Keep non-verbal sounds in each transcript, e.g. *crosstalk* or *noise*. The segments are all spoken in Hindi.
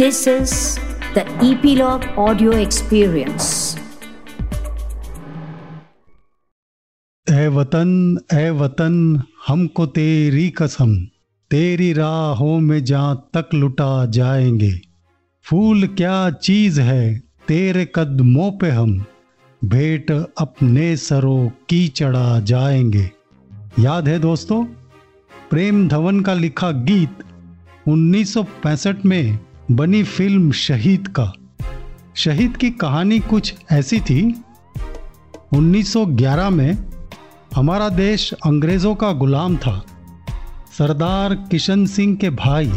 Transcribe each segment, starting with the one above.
This is the Epilogue Audio Experience. ए वतन ए वतन, हमको तेरी कसम, तेरी राहों में जहाँ तक लुटा जाएँगे फूल क्या चीज़ है तेरे कदमों पे हम, भेंट अपने सरों की चढ़ा जाएँगे याद है दोस्तों, प्रेम धवन का लिखा गीत 1965 में बनी फ़िल्म शहीद का। शहीद की कहानी कुछ ऐसी थी। 1911 में हमारा देश अंग्रेज़ों का गुलाम था। सरदार किशन सिंह के भाई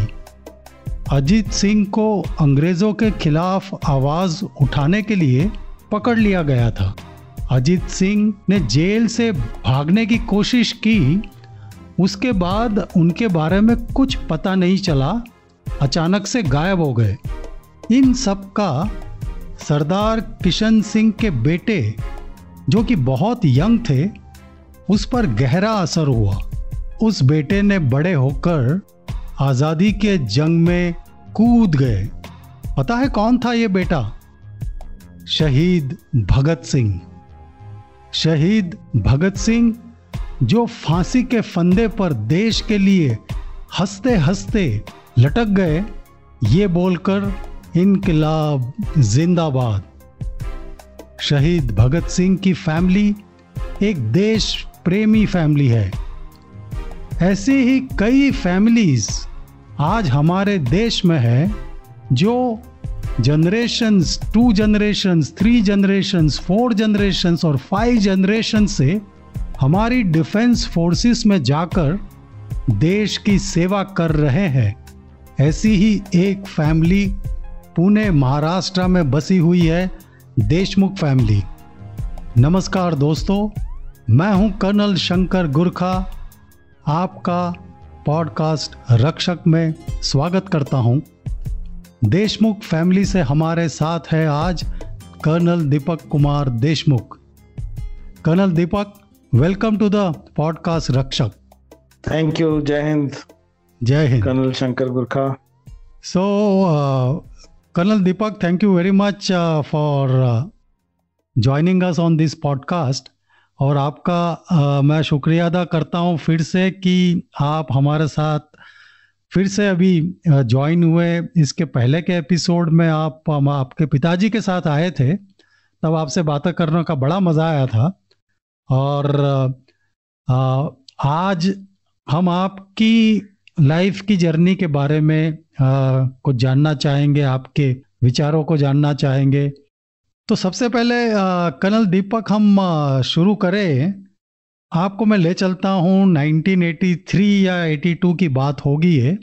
अजीत सिंह को अंग्रेज़ों के खिलाफ आवाज़ उठाने के लिए पकड़ लिया गया था। अजीत सिंह ने जेल से भागने की कोशिश की। उसके बाद उनके बारे में कुछ पता नहीं चला। अचानक से गायब हो गए। इन सब का सरदार किशन सिंह के बेटे, जो कि बहुत यंग थे, उस पर गहरा असर हुआ। उस बेटे ने बड़े होकर आज़ादी के जंग में कूद गए। पता है कौन था ये बेटा? शहीद भगत सिंह। शहीद भगत सिंह, जो फांसी के फंदे पर देश के लिए हँसते हँसते लटक गए, ये बोलकर इनकलाब, जिंदाबाद। शहीद भगत सिंह की फैमिली एक देश प्रेमी फैमिली है। ऐसी ही कई फैमिलीज़ आज हमारे देश में है जो generations two generations three generations four generations और फाइव जनरेशन से हमारी डिफेंस फोर्सेस में जाकर देश की सेवा कर रहे हैं। ऐसी ही एक फैमिली पुणे महाराष्ट्र में बसी हुई है देशमुख फैमिली। नमस्कार दोस्तों मैं हूँ कर्नल शंकर गुरखा आपका पॉडकास्ट रक्षक में स्वागत करता हूँ। देशमुख फैमिली से हमारे साथ है आज colonel Deepak Kumar Deshmukh. Colonel Deepak welcome to the podcast Rakshak. Thank you जय हिंद। जय Hind. Colonel Shankar Gurkha so colonel Deepak thank you very much for joining us on this podcast और आपका uh, मैं शुक्रिया अदा करता हूँ फिर से कि आप हमारे साथ फिर से अभी ज्वाइन हुए। इसके पहले के एपिसोड में आप आपके पिताजी के साथ आए थे तब आपसे बातें करने का बड़ा मज़ा आया था। और आ, आज हम आपकी लाइफ की जर्नी के बारे में कुछ जानना चाहेंगे आपके विचारों को जानना चाहेंगे। तो सबसे पहले कर्नल दीपक हम शुरू करें। आपको मैं ले चलता हूँ। 1983 या 82 की बात होगी है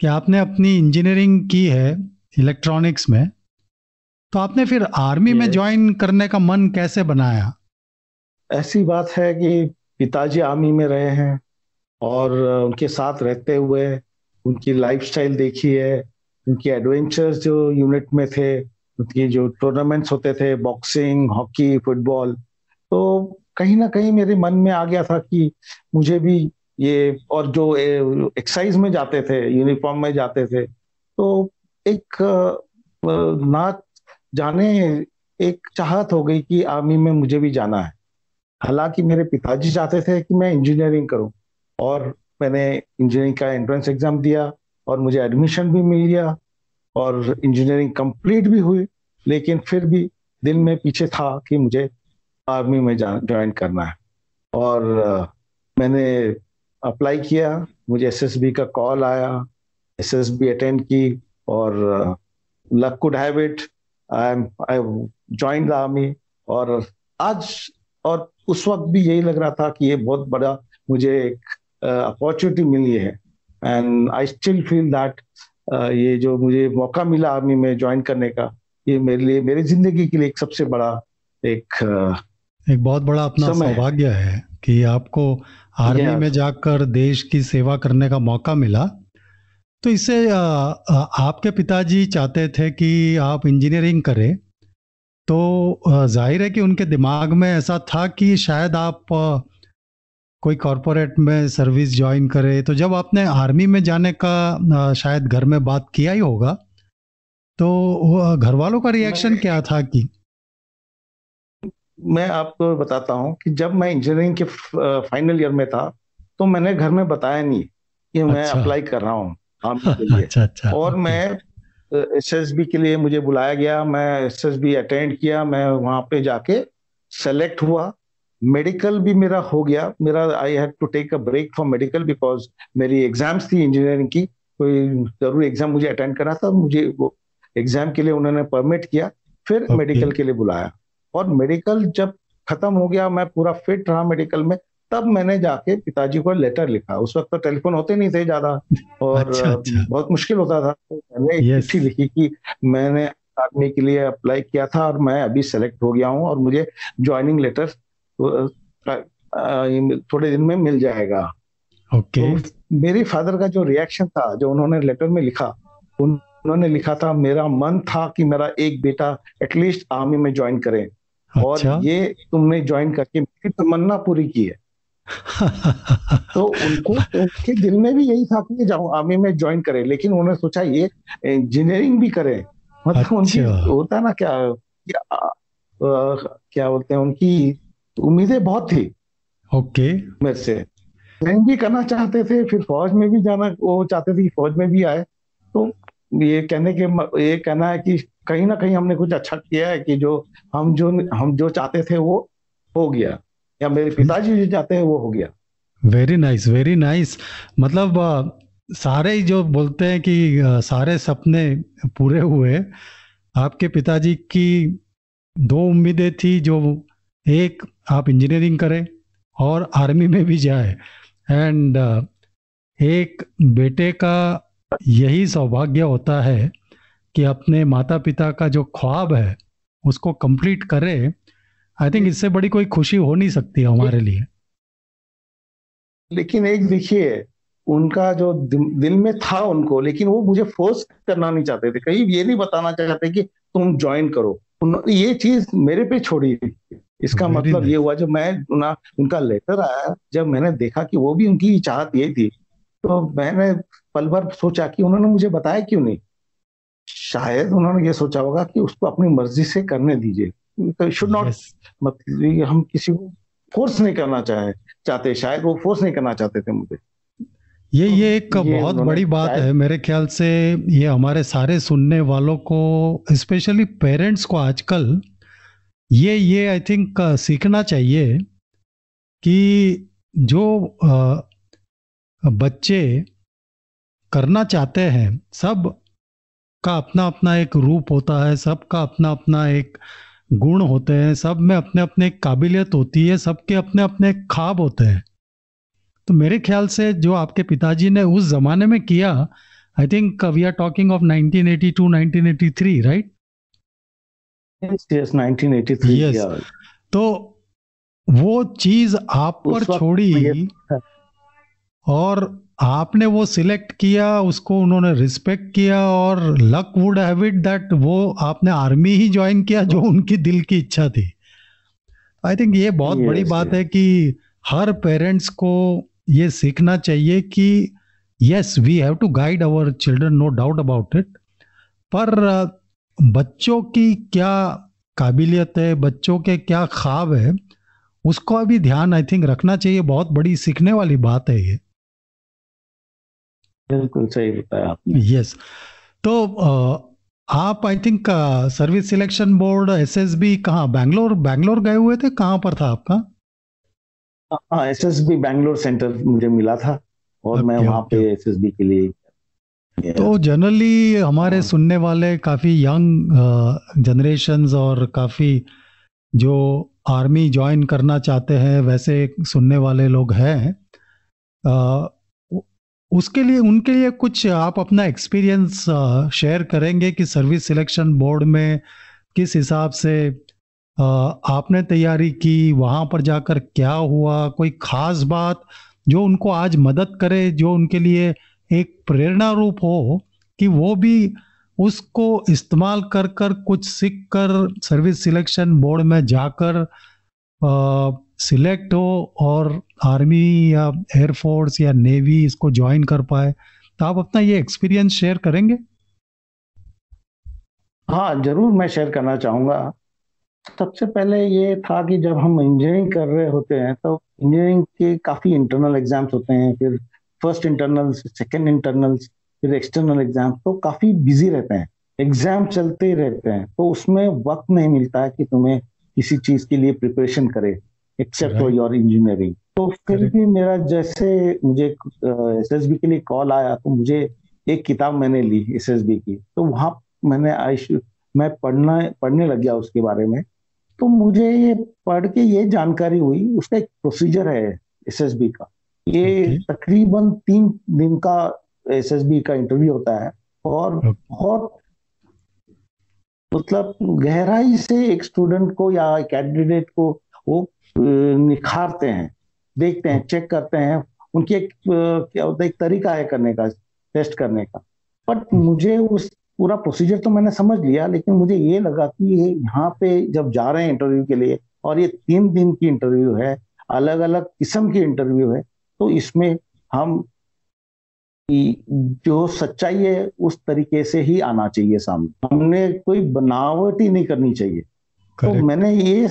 कि आपने अपनी इंजीनियरिंग की है इलेक्ट्रॉनिक्स में। तो आपने फिर आर्मी में ज्वाइन करने का मन कैसे बनाया? ऐसी बात है कि पिताजी आर्मी में रहे हैं और उनके साथ रहते हुए उनकी लाइफस्टाइल देखी है, उनकी एडवेंचर्स जो यूनिट में थे, उनकी जो टूर्नामेंट्स होते थे बॉक्सिंग हॉकी फुटबॉल तो कहीं ना कहीं मेरे मन में आ गया था कि मुझे भी ये और जो एक्सरसाइज में जाते थे यूनिफॉर्म में जाते थे तो एक ना जाने एक चाहत हो गई कि आर्मी में मुझे भी जाना है। हालाँकि मेरे पिताजी चाहते थे कि मैं इंजीनियरिंग करूँ और मैंने इंजीनियरिंग का एंट्रेंस एग्ज़ाम दिया और मुझे एडमिशन भी मिल गया और इंजीनियरिंग कंप्लीट भी हुई, लेकिन फिर भी दिल में पीछे था कि मुझे आर्मी में ज्वाइन करना है। और मैंने अप्लाई किया, मुझे एसएसबी का कॉल आया एसएसबी अटेंड की और luck could have it I am I join the army और आज, और उस वक्त भी यही लग रहा था कि ये बहुत बड़ा मुझे एक अपॉर्चुनिटी uh, मिली है. And I still feel that ये जो मुझे मौका मिला आर्मी में ज्वाइन करने का ये मेरे लिए मेरी ज़िंदगी के लिए एक सबसे बड़ा एक uh, एक बहुत बड़ा अपना सौभाग्य है कि आपको आर्मी में जाकर देश की सेवा करने का मौका मिला. तो इससे आपके पिताजी चाहते थे कि आप इंजीनियरिंग करें. तो ज़ाहिर है कि उनके दिमाग में ऐसा था कि शायद आप कोई कॉरपोरेट में सर्विस ज्वाइन करे तो जब आपने आर्मी में जाने का शायद घर में बात किया ही होगा तो घर वालों का रिएक्शन क्या था कि? मैं आपको बताता हूँ कि जब मैं इंजीनियरिंग के फाइनल ईयर में था तो मैंने घर में बताया नहीं कि मैं अच्छा। अप्लाई कर रहा हूँ आर्मी *laughs* के लिए। अच्छा अच्छा। और मैं एसएसबी के लिए मुझे बुलाया गया मैं एसएसबी अटेंड किया मैं वहाँ पे जाके सेलेक्ट हुआ। मेडिकल भी मेरा हो गया। मेरा I had to take a break for medical because मेरी एग्ज़ाम्स थी इंजीनियरिंग की। कोई ज़रूरी एग्ज़ाम मुझे अटेंड करना था मुझे वो एग्ज़ाम के लिए उन्होंने परमिट किया फिर ओके मेडिकल के लिए बुलाया। और मेडिकल जब खत्म हो गया मैं पूरा फिट रहा मेडिकल में तब मैंने जाके पिताजी को लेटर लिखा। उस वक्त तो टेलीफोन होते नहीं थे ज़्यादा और अच्छा अच्छा। बहुत मुश्किल होता था। तो मैंने एक चिट्ठी लिखी कि मैंने आर्मी के लिए अप्लाई किया था और मैं अभी सेलेक्ट हो गया हूँ और मुझे ज्वाइनिंग लेटर थोड़े दिन में मिल जाएगा। ओके। तो मेरे फादर का जो रिएक्शन था जो उन्होंने लेटर में लिखा उन- उन्होंने लिखा था मेरा मन था कि मेरा एक बेटा एटलीस्ट आर्मी में ज्वाइन करे। और अच्छा। ये तुमने ज्वाइन करके मेरी तमन्ना पूरी की है। तो उनको *laughs* उनके दिल में भी यही था कि जाओ आर्मी में ज्वाइन करे। लेकिन उन्होंने सोचा ये इंजीनियरिंग भी करे। मतलब अच्छा। उनकी होता ना क्या, क्या अ, क्या बोलते हैं उनकी उम्मीदें बहुत थी। ओके। मेरे से। ट्रेन भी करना चाहते थे फिर फौज में भी जाना वो चाहते थे फौज में भी आए। तो ये कहने के ये कहना है कि कहीं ना कहीं हमने कुछ अच्छा किया है कि जो हम जो हम जो चाहते थे वो हो गया। या मेरे पिताजी जो चाहते हैं वो हो गया। वेरी नाइस वेरी नाइस मतलब सारे ही जो बोलते हैं कि सारे सपने पूरे हुए। आपके पिताजी की दो उम्मीदें थी जो एक आप इंजीनियरिंग करें और आर्मी में भी जाए। एंड एक बेटे का यही सौभाग्य होता है कि अपने माता पिता का जो ख्वाब है, उसको कंप्लीट करे। आई थिंक इससे बड़ी कोई खुशी हो नहीं सकती हमारे लिए। लेकिन एक देखिए, उनका जो दिल में था उनको, लेकिन वो मुझे फोर्स करना नहीं चाहते थे। कहीं ये नहीं बताना चाहते कि तुम ज्वाइन करो। ये चीज़ मेरे पे छोड़ी थी। इसका मतलब ये हुआ जब मैं उना, उनका लेटर आया जब मैंने देखा कि वो भी उनकी चाहत ये थी तो मैंने पल भर सोचा कि उन्होंने मुझे बताया क्यों नहीं? शायद उन्होंने ये सोचा होगा कि उसको अपनी मर्ज़ी से करने दीजिए। शुड नॉट मतलब हम किसी को फोर्स नहीं करना चाहे चाहते शायद वो फोर्स नहीं करना चाहते थे मुझे। ये तो ये एक ये बहुत बड़ी बात है मेरे ख्याल से ये हमारे सारे सुनने वालों को स्पेशली पेरेंट्स को आजकल ये ये आई थिंक सीखना चाहिए कि जो बच्चे करना चाहते हैं, सब का अपना अपना एक रूप होता है सबका अपना अपना एक गुण होते हैं, सब में अपने अपने काबिलियत होती है, सबके अपने अपने ख्वाब होते हैं। तो मेरे ख्याल से जो आपके पिताजी ने उस जमाने में किया I think we are talking of 1982 1983 right yes yes 1983 yes या तो वो चीज़ आप पर छोड़ी और आपने वो सिलेक्ट किया उसको उन्होंने रिस्पेक्ट किया और luck would have it that वो आपने आर्मी ही ज्वाइन किया जो उनकी दिल की इच्छा थी। आई थिंक ये बहुत बड़ी यस बात यस है कि हर पेरेंट्स को ये सीखना चाहिए कि yes we have to guide our children no doubt about it पर बच्चों की क्या काबिलियत है बच्चों के क्या ख्वाब है उसको अभी ध्यान आई थिंक रखना चाहिए। बहुत बड़ी सीखने वाली बात है ये। बिल्कुल सही बताया आपने। यस तो आप I think service selection board S S B कहाँ बैंगलोर बैंगलोर गए हुए थे? कहाँ पर था आपका? S S B Bangalore centre मुझे मिला था और मैं ओके पे एस एस बी के लिए तो जनरली हमारे हाँ। सुनने वाले काफ़ी यंग जनरेशन्स और काफ़ी जो आर्मी ज्वाइन करना चाहते हैं वैसे सुनने वाले लोग हैं उसके लिए उनके लिए कुछ आप अपना एक्सपीरियंस शेयर करेंगे कि सर्विस सिलेक्शन बोर्ड में किस हिसाब से आपने तैयारी की वहाँ पर जाकर क्या हुआ कोई खास बात जो उनको आज मदद करे जो उनके लिए एक प्रेरणा रूप हो कि वो भी उसको इस्तेमाल कर कर कुछ सीख कर सर्विस सिलेक्शन बोर्ड में जाकर सिलेक्ट हो और आर्मी या एयरफोर्स या नेवी इसको ज्वाइन कर पाए। तो आप अपना ये एक्सपीरियंस शेयर करेंगे? हाँ ज़रूर मैं शेयर करना चाहूँगा। सबसे पहले ये था कि जब हम इंजीनियरिंग कर रहे होते हैं तो इंजीनियरिंग के काफ़ी इंटरनल एग्ज़ाम्स होते हैं, फिर फ़र्स्ट इंटरनल्स सेकेंड इंटरनल्स फिर एक्सटर्नल एग्ज़ाम तो काफ़ी बिज़ी रहते हैं। एग्ज़ाम चलते ही रहते हैं। तो उसमें वक्त नहीं मिलता है कि तुम्हें किसी चीज़ के लिए प्रिपरेशन करे एक्सेप्ट फॉर योर इंजीनियरिंग तो फिर भी मेरा जैसे मुझे एस एस बी के लिए कॉल आया तो मुझे एक किताब मैंने ली एस एस बी की। तो वहाँ मैंने आई मैं पढ़ना पढ़ने लग गया उसके बारे में। तो मुझे ये पढ़ के ये जानकारी हुई उसका एक प्रोसीजर है एस एस बी का। ये okay. तकरीबन तीन दिन का एसएसबी का इंटरव्यू होता है और okay. बहुत मतलब गहराई से एक स्टूडेंट को या कैंडिडेट को वो निखारते हैं देखते हैं चेक करते हैं उनकी एक क्या होता है एक तरीका है करने का टेस्ट करने का बट मुझे उस पूरा प्रोसीजर तो मैंने समझ लिया लेकिन मुझे ये लगा कि ये यहाँ पे जब जा रहे हैं इंटरव्यू के लिए और ये तीन दिन की इंटरव्यू है अलग अलग किस्म की इंटरव्यू है तो इसमें हम जो सच्चाई है उस तरीके से ही आना चाहिए सामने। हमने कोई बनावट ही नहीं करनी चाहिए। तो मैंने ये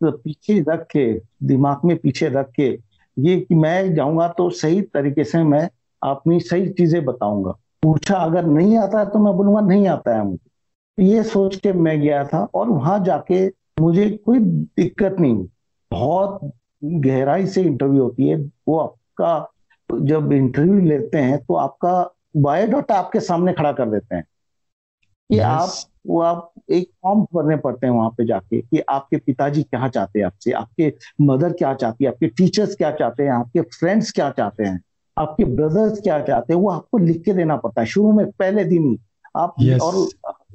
पीछे रख के दिमाग में पीछे रख के ये कि मैं जाऊँगा तो सही तरीके से मैं अपनी सही चीज़ें बताऊँगा। पूछा अगर नहीं आता है तो मैं बोलूँगा नहीं आता है मुझे। ये सोच के मैं गया था और वहाँ जाके मुझे कोई दिक्कत नहीं बहुत गहराई से इंटरव्यू होती है वो आपका जब इंटरव्यू लेते हैं तो आपका बायोडाटा आपके सामने खड़ा कर देते हैं कि yes. आप वो आप एक फॉर्म भरने पड़ते हैं वहाँ पे जाके कि आपके पिताजी क्या चाहते हैं आपसे आपके मदर क्या चाहती है आपके टीचर्स क्या चाहते हैं आपके फ्रेंड्स क्या चाहते हैं आपके ब्रदर्स क्या चाहते हैं वो आपको लिख के देना पड़ता है शुरू में पहले दिन ही आप yes. और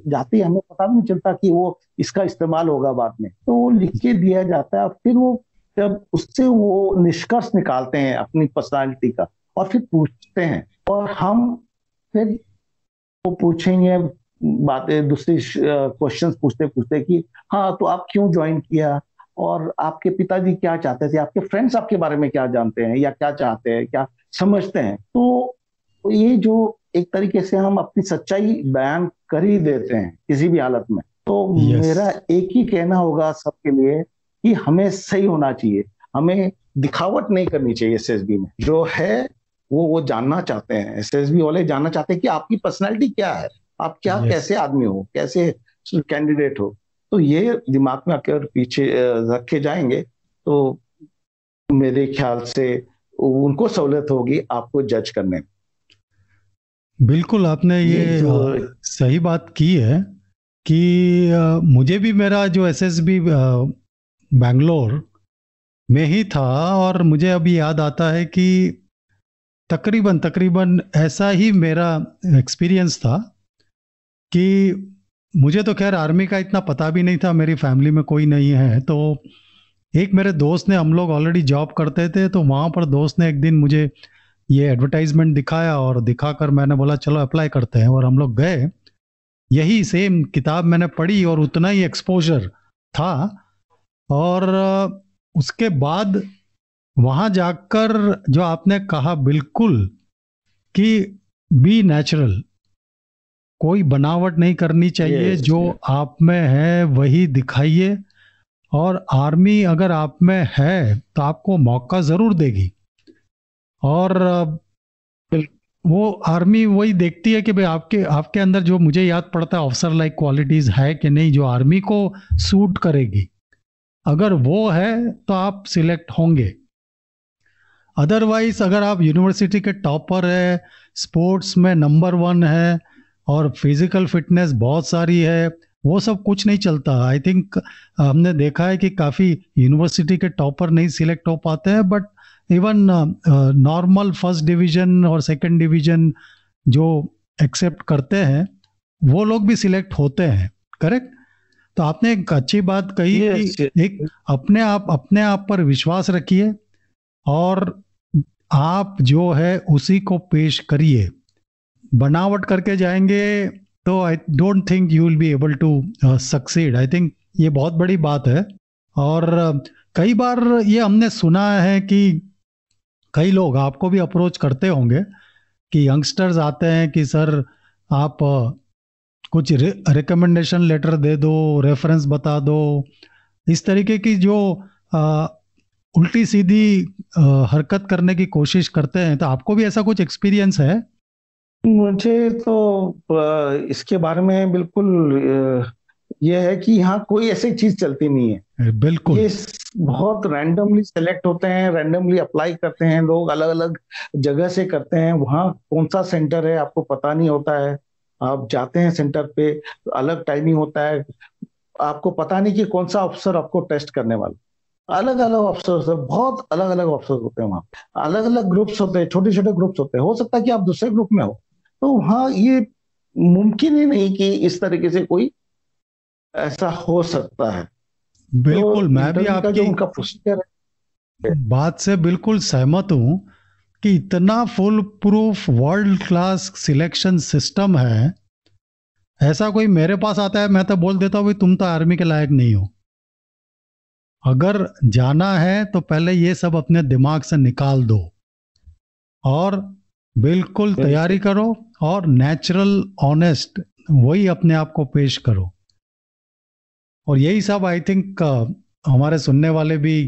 जाते हमें पता भी नहीं चलता कि वो इसका इस्तेमाल होगा बाद में तो वो लिख के दिया जाता है फिर वो जब उससे वो निष्कर्ष निकालते हैं अपनी पर्सनालिटी का और फिर पूछते हैं। और हम फिर वो पूछेंगे बातें दूसरी क्वेश्चन पूछते पूछते कि हाँ तो आप क्यों ज्वाइन किया? और आपके पिताजी क्या चाहते थे? आपके फ्रेंड्स आपके बारे में क्या जानते हैं या क्या चाहते हैं क्या समझते हैं? तो ये जो एक तरीके से हम अपनी सच्चाई बयान कर ही देते हैं किसी भी हालत में। तो yes. मेरा एक ही कहना होगा सबके लिए कि हमें सही होना चाहिए। हमें दिखावट नहीं करनी चाहिए एसएसबी में। जो है वो वो जानना चाहते हैं। एसएसबी वाले जानना चाहते हैं कि आपकी पर्सनैलिटी क्या है? आप क्या. कैसे आदमी हो? कैसे कैंडिडेट हो? तो ये दिमाग में अगर पीछे रखे जाएँगे। तो मेरे ख्याल से उनको सहूलियत होगी आपको जज करने में। बिल्कुल आपने ये, ये जो... सही बात की है कि मुझे भी मेरा जो एसएसबी बैंगलोर में ही था और मुझे अभी याद आता है कि तकरीबन तकरीबन ऐसा ही मेरा एक्सपीरियंस था कि मुझे तो खैर आर्मी का इतना पता भी नहीं था, मेरी फैमिली में कोई नहीं है। तो एक मेरे दोस्त ने, हम लोग ऑलरेडी जॉब करते थे तो वहाँ पर दोस्त ने एक दिन मुझे ये एडवर्टाइजमेंट दिखाया और दिखाकर मैंने बोला, चलो अप्लाई करते हैं। और हम लोग गए। यही सेम किताब मैंने पढ़ी और उतना ही एक्सपोजर था। और उसके बाद वहाँ जाकर जो आपने कहा बिल्कुल कि बी नेचुरल कोई बनावट नहीं करनी चाहिए yes, जो yes. आप में है वही दिखाइए। और आर्मी अगर आप में है तो आपको मौका ज़रूर देगी। और वो आर्मी वही देखती है कि भाई आपके आपके अंदर जो मुझे याद पड़ता है ऑफिसर लाइक क्वालिटीज़ है कि नहीं जो आर्मी को सूट करेगी। अगर वो है तो आप सिलेक्ट होंगे। अदरवाइज़ अगर आप यूनिवर्सिटी के टॉपर है स्पोर्ट्स में नंबर वन है, और फ़िज़िकल फिटनेस बहुत सारी है, वो सब कुछ नहीं चलता। आई थिंक हमने देखा है कि काफ़ी यूनिवर्सिटी के टॉपर नहीं सिलेक्ट हो पाते हैं but even normal first division और सेकंड डिवीज़न जो एक्सेप्ट करते हैं, वो लोग भी सिलेक्ट होते हैं। करेक्ट तो आपने एक अच्छी बात कही yes, कि एक अपने आप अपने आप पर विश्वास रखिए और आप जो है उसी को पेश करिए। बनावट करके जाएँगे तो I don't think you will be able to succeed I think ये बहुत बड़ी बात है और uh, कई बार ये हमने सुना है कि कई लोग आपको भी अप्रोच करते होंगे कि यंगस्टर्स आते हैं कि सर आप कुछ रिकमेंडेशन लेटर दे दो रेफरेंस बता दो। इस तरीके की जो आ, उल्टी सीधी आ, हरकत करने की कोशिश करते हैं तो आपको भी ऐसा कुछ एक्सपीरियंस है? मुझे तो इसके बारे में बिल्कुल ये है कि यहाँ कोई ऐसी चीज़ चलती नहीं है। बिल्कुल। ये बहुत रैंडमली सेलेक्ट होते हैं रैंडमली अप्लाई करते हैं लोग अलग अलग जगह से करते हैं। वहाँ कौन सा सेंटर है आपको पता नहीं होता है। आप जाते हैं सेंटर पे अलग टाइमिंग होता है। आपको पता नहीं कि कौन सा अफसर आपको टेस्ट करने वाला। अलग अलग अफसर बहुत अलग अलग अफसर होते हैं वहाँ अलग अलग ग्रुप्स होते हैं छोटे छोटे ग्रुप्स होते हैं। हो सकता है कि आप दूसरे ग्रुप में हो। तो वहाँ ये मुमकिन ही नहीं कि इस तरीके से कोई ऐसा हो सकता है। बिल्कुल तो मैं भी आपकी बात से बिल्कुल सहमत हूँ। कि इतना full proof world class selection system है ऐसा कोई मेरे पास आता है मैं तो बोल देता हूँ तुम तो आर्मी के लायक नहीं हो। अगर जाना है तो पहले ये सब अपने दिमाग से निकाल दो और बिल्कुल तैयारी करो और नेचुरल ऑनेस्ट वही अपने आप को पेश करो। और यही सब आई थिंक हमारे सुनने वाले भी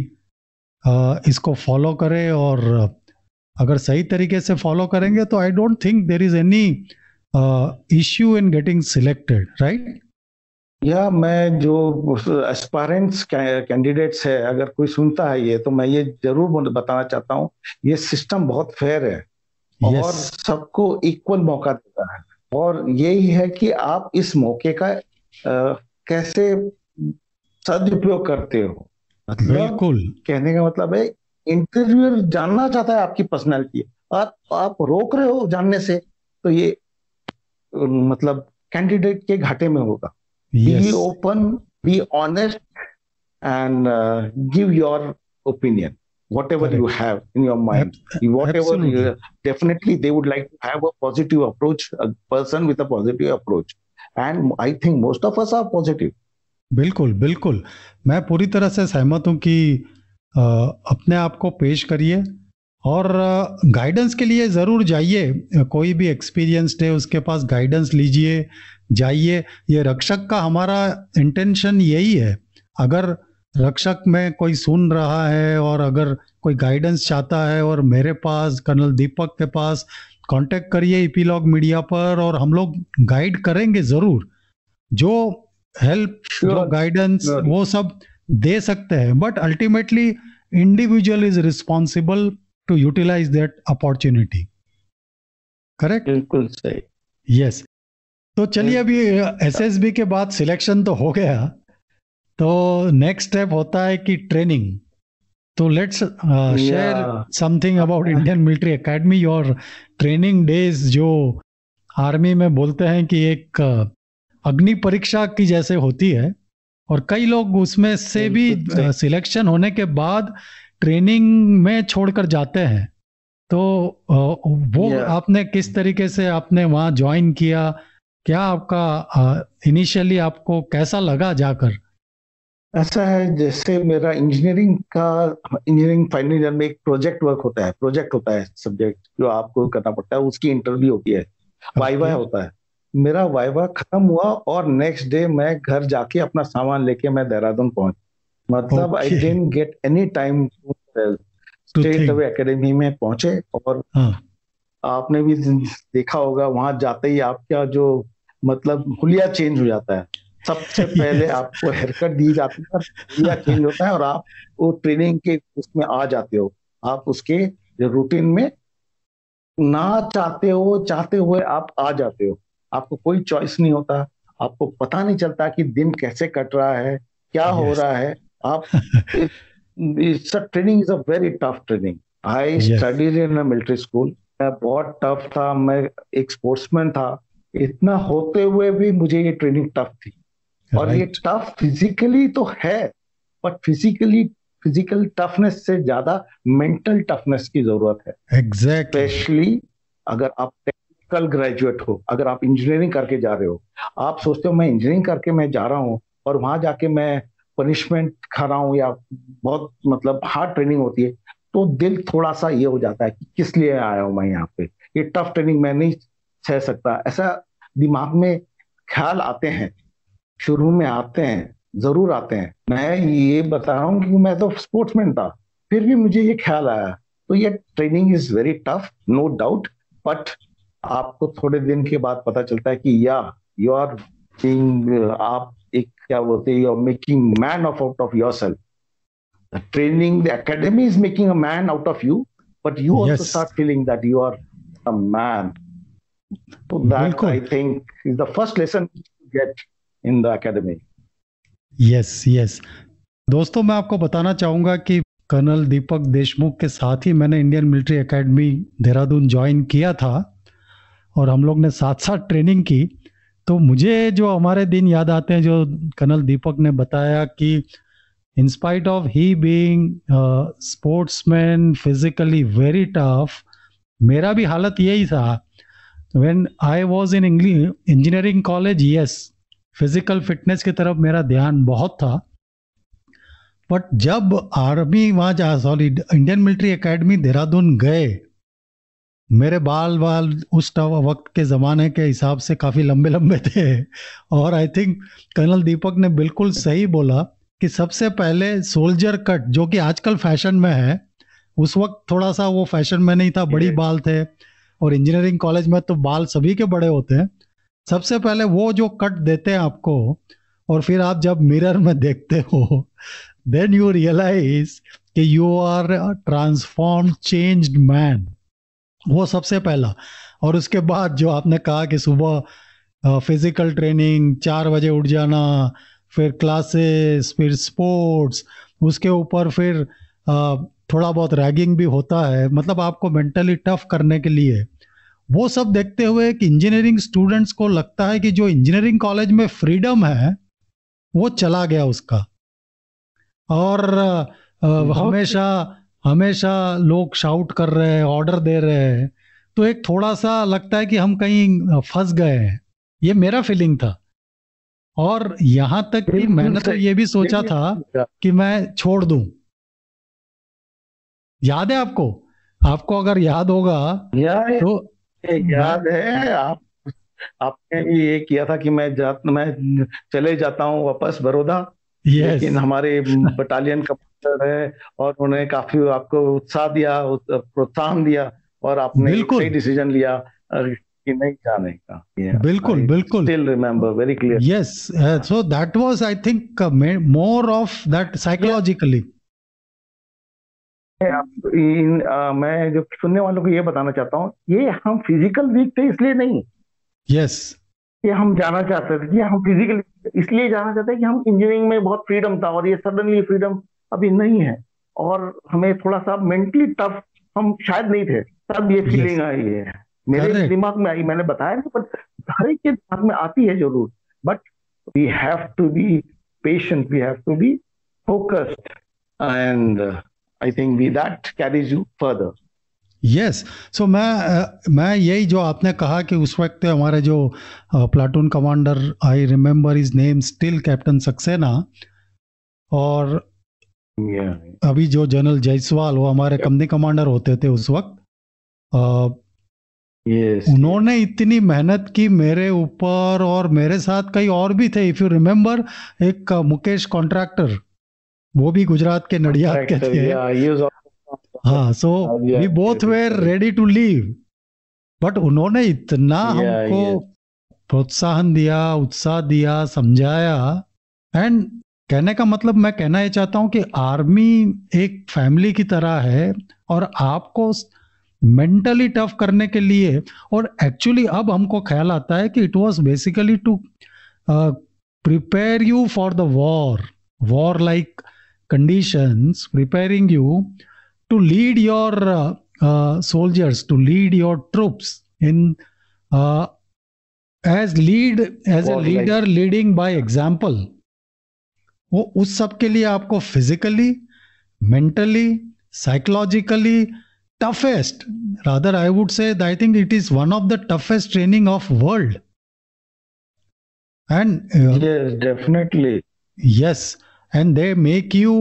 इसको फॉलो करें और अगर सही तरीके से फॉलो करेंगे तो I don't think there is any issue in getting selected right या मैं जो एस्पायरेंट्स कैंडिडेट्स है अगर कोई सुनता है ये तो मैं ये ज़रूर बताना चाहता हूँ ये सिस्टम बहुत फेयर है। yes. और सबको इक्वल मौका देता है। और यही है कि आप इस मौके का आ, कैसे सदुपयोग करते हो? मतलब बिल्कुल। कहने का मतलब है इंटरव्यूअर जानना चाहता है आपकी पर्सनैलिटी आप आप रोक रहे हो जानने से तो ये मतलब कैंडिडेट के घाटे में होगा। Be open be honest and give your opinion whatever you have in your mind whatever definitely they would like to have a positive approach person with a positive approach and I think most of us are positive बिल्कुल बिल्कुल। मैं पूरी तरह से सहमत हूँ कि अपने आप को पेश करिए और गाइडेंस के लिए ज़रूर जाइए कोई भी एक्सपीरियंस्ड है उसके पास गाइडेंस लीजिए जाइए ये रक्षक का हमारा इंटेंशन यही है अगर रक्षक में कोई सुन रहा है और अगर कोई गाइडेंस चाहता है और मेरे पास कर्नल दीपक के पास कांटेक्ट करिए इपीलॉग मीडिया पर और हम लोग गाइड करेंगे ज़रूर जो हेल्प sure. जो गाइडेंस sure. वो सब दे सकते हैं but ultimately individual is responsible to utilise that opportunity correct बिल्कुल सही। यस तो चलिए अभी एसएसबी के बाद सिलेक्शन तो हो गया। तो नेक्स्ट स्टेप होता है कि ट्रेनिंग तो let's share something about Indian military academy your training days जो आर्मी में बोलते हैं कि एक अग्नि परीक्षा की जैसे होती है और कई लोग उसमें से भी सिलेक्शन होने के बाद ट्रेनिंग में छोड़कर जाते हैं। तो वो आपने किस तरीके से आपने वहाँ ज्वाइन किया? क्या आपका इनिशियली आपको कैसा लगा जाकर? ऐसा है जैसे मेरा इंजीनियरिंग का इंजीनियरिंग फाइनल ईयर में एक प्रोजेक्ट वर्क होता है प्रोजेक्ट होता है सब्जेक्ट जो आपको करना पड़ता है उसकी इंटरव्यू होती है वाइवा होता है। मेरा वाइवा खत्म हुआ और नेक्स्ट डे मैं घर जाके अपना सामान लेके मैं देहरादून पहुँच मतलब I didn't get any time straight away academy में पहुँचे और हाँ. आपने भी देखा होगा वहाँ जाते ही आपका जो मतलब हुलिया चेंज हो जाता है। सबसे *laughs* पहले आपको हेयरकट दी जाती है हुलिया चेंज होता है और आप वो ट्रेनिंग के उसमें आ जाते हो। आप उसके रूटीन में ना चाहते हो चाहते हुए आप आ जाते हो। आपको कोई चॉइस नहीं होता। आपको पता नहीं चलता कि दिन कैसे कट रहा है क्या yes. हो रहा है। आप training is a very tough training I studied in military school मैं बहुत टफ था मैं एक स्पोर्ट्समैन था। इतना होते हुए भी मुझे ये ट्रेनिंग टफ थी। right. और ये टफ फिजिकली तो है बट फिजिकली फ़िज़िकल टफनेस से ज़्यादा मेंटल टफनेस की ज़रूरत है। Exactly exactly. अगर आप कल ग्रेजुएट हो, अगर आप इंजीनियरिंग करके जा रहे हो। आप सोचते हो, मैं इंजीनियरिंग करके मैं जा रहा हूँ और वहाँ जाके मैं पनिशमेंट खा रहा हूँ या बहुत मतलब हार्ड ट्रेनिंग होती है तो दिल थोड़ा सा ये हो जाता है कि किस लिए आया हूँ मैं यहाँ पे? ये टफ ट्रेनिंग मैं नहीं सह सकता। ऐसा दिमाग में ख्याल आते हैं, शुरू में आते हैं, ज़रूर आते हैं। मैं ये बता रहा हूँ कि मैं तो स्पोर्ट्समैन था, फिर भी मुझे ये ख्याल आया। तो ये training is very tough no doubt but आपको थोड़े दिन के बाद पता चलता है कि या यू आर आप एक क्या बोलते हैं you are making man of out of yourself training the academy is making a man out of you but you also start feeling that you are a man that I think is the first lesson you get in the academy. Yes, yes. दोस्तों मैं आपको बताना चाहूँगा कि कर्नल दीपक देशमुख के साथ ही मैंने Indian military academy Dehradun join किया था। और हम लोग ने साथ साथ ट्रेनिंग की। तो मुझे जो हमारे दिन याद आते हैं, जो कर्नल दीपक ने बताया कि in spite of he being sportsman physically very tough मेरा भी हालत यही था। When I was in engineering college yes physical fitness की तरफ़ मेरा ध्यान बहुत था। बट जब आर्मी वहाँ जा sorry Indian military academy Dehradun गए मेरे बाल बाल उस वक्त के ज़माने के हिसाब से काफ़ी लंबे लंबे थे। और आई थिंक कर्नल दीपक ने बिल्कुल सही बोला कि सबसे पहले सोल्जर कट जो कि आजकल फ़ैशन में है उस वक्त थोड़ा सा वो फ़ैशन में नहीं था बड़ी बाल थे। और इंजीनियरिंग कॉलेज में तो बाल सभी के बड़े होते हैं। सबसे पहले वो जो कट देते हैं आपको और फिर आप जब मिरर में देखते हो देन यू रियलाइज़ कि you are transform changed man वो सबसे पहला। और उसके बाद जो आपने कहा कि सुबह फ़िज़िकल ट्रेनिंग चार बजे उठ जाना फिर क्लासेस फिर स्पोर्ट्स उसके ऊपर फिर थोड़ा बहुत रैगिंग भी होता है। मतलब आपको मेंटली टफ करने के लिए। वो सब देखते हुए कि इंजीनियरिंग स्टूडेंट्स को लगता है कि जो इंजीनियरिंग कॉलेज में फ्रीडम है वो चला गया उसका। और हमेशा हमेशा लोग शाउट कर रहे हैं ऑर्डर दे रहे हैं। तो एक थोड़ा सा लगता है कि हम कहीं फंस गए हैं। ये मेरा फीलिंग था। और यहाँ तक कि मैंने तो ये भी सोचा था कि मैं छोड़ दूँ। याद है आपको? आपको अगर याद होगा तो याद है आप आपने भी ये किया था कि मैं जा मैं चले जाता हूँ वापस बड़ौदा। Yes. लेकिन हमारे *laughs* बटालियन कमांडर है और उन्होंने काफ़ी आपको उत्साह दिया प्रोत्साहन दिया और आपने सही डिसीज़न लिया कि नहीं जाने का। बिल्कुल बिल्कुल। Still remember very clear yes so that was I think more of that psychologically in, ah, मैं जो सुनने वालों को ये बताना चाहता हूँ ये हम फ़िज़िकल वीक थे इसलिए नहीं। Yes yes. ये हम जाना चाहते थे कि हम फ़िज़िकल इसलिए जाना चाहते हैं कि हम इंजीनियरिंग में बहुत फ्रीडम था और ये सडनली फ्रीडम अभी नहीं है। और हमें थोड़ा सा मेंटली टफ हम शायद नहीं थे। तब ये फीलिंग आई है। मेरे दिमाग में आई मैंने बताया नहीं पर हर एक के दिमाग में आती है ज़रूर। But we have to be patient we have to be focused and I think we that carries you further yes so मैं मैं यही जो आपने कहा कि उस वक्त हमारे जो platoon commander I remember his name still captain Saxena और. अभी जो जनरल जायसवाल वो हमारे कंपनी कमांडर होते थे उस वक्त yes, उन्होंने इतनी मेहनत की मेरे ऊपर और मेरे साथ कई और भी थे। इफ़ यू रिमेम्बर एक मुकेश कॉन्ट्रैक्टर वो भी गुजरात के नडियाद के थे। हाँ so we both were ready to leave but उन्होंने इतना yeah, हमको प्रोत्साहन दिया उत्साह दिया समझाया एंड कहने का मतलब मैं कहना ये चाहता हूँ कि आर्मी एक फैमिली की तरह है और आपको मेंटली टफ करने के लिए और एक्चुअली अब हमको ख्याल आता है कि it was basically to prepare you for the war war like conditions preparing you to lead your soldiers to lead your lead in as lead as as lead as a leader वो उस सब के लिए आपको physically mentally psychologically toughest rather I would say I think it is one of the toughest training of world and yes definitely yes and they make you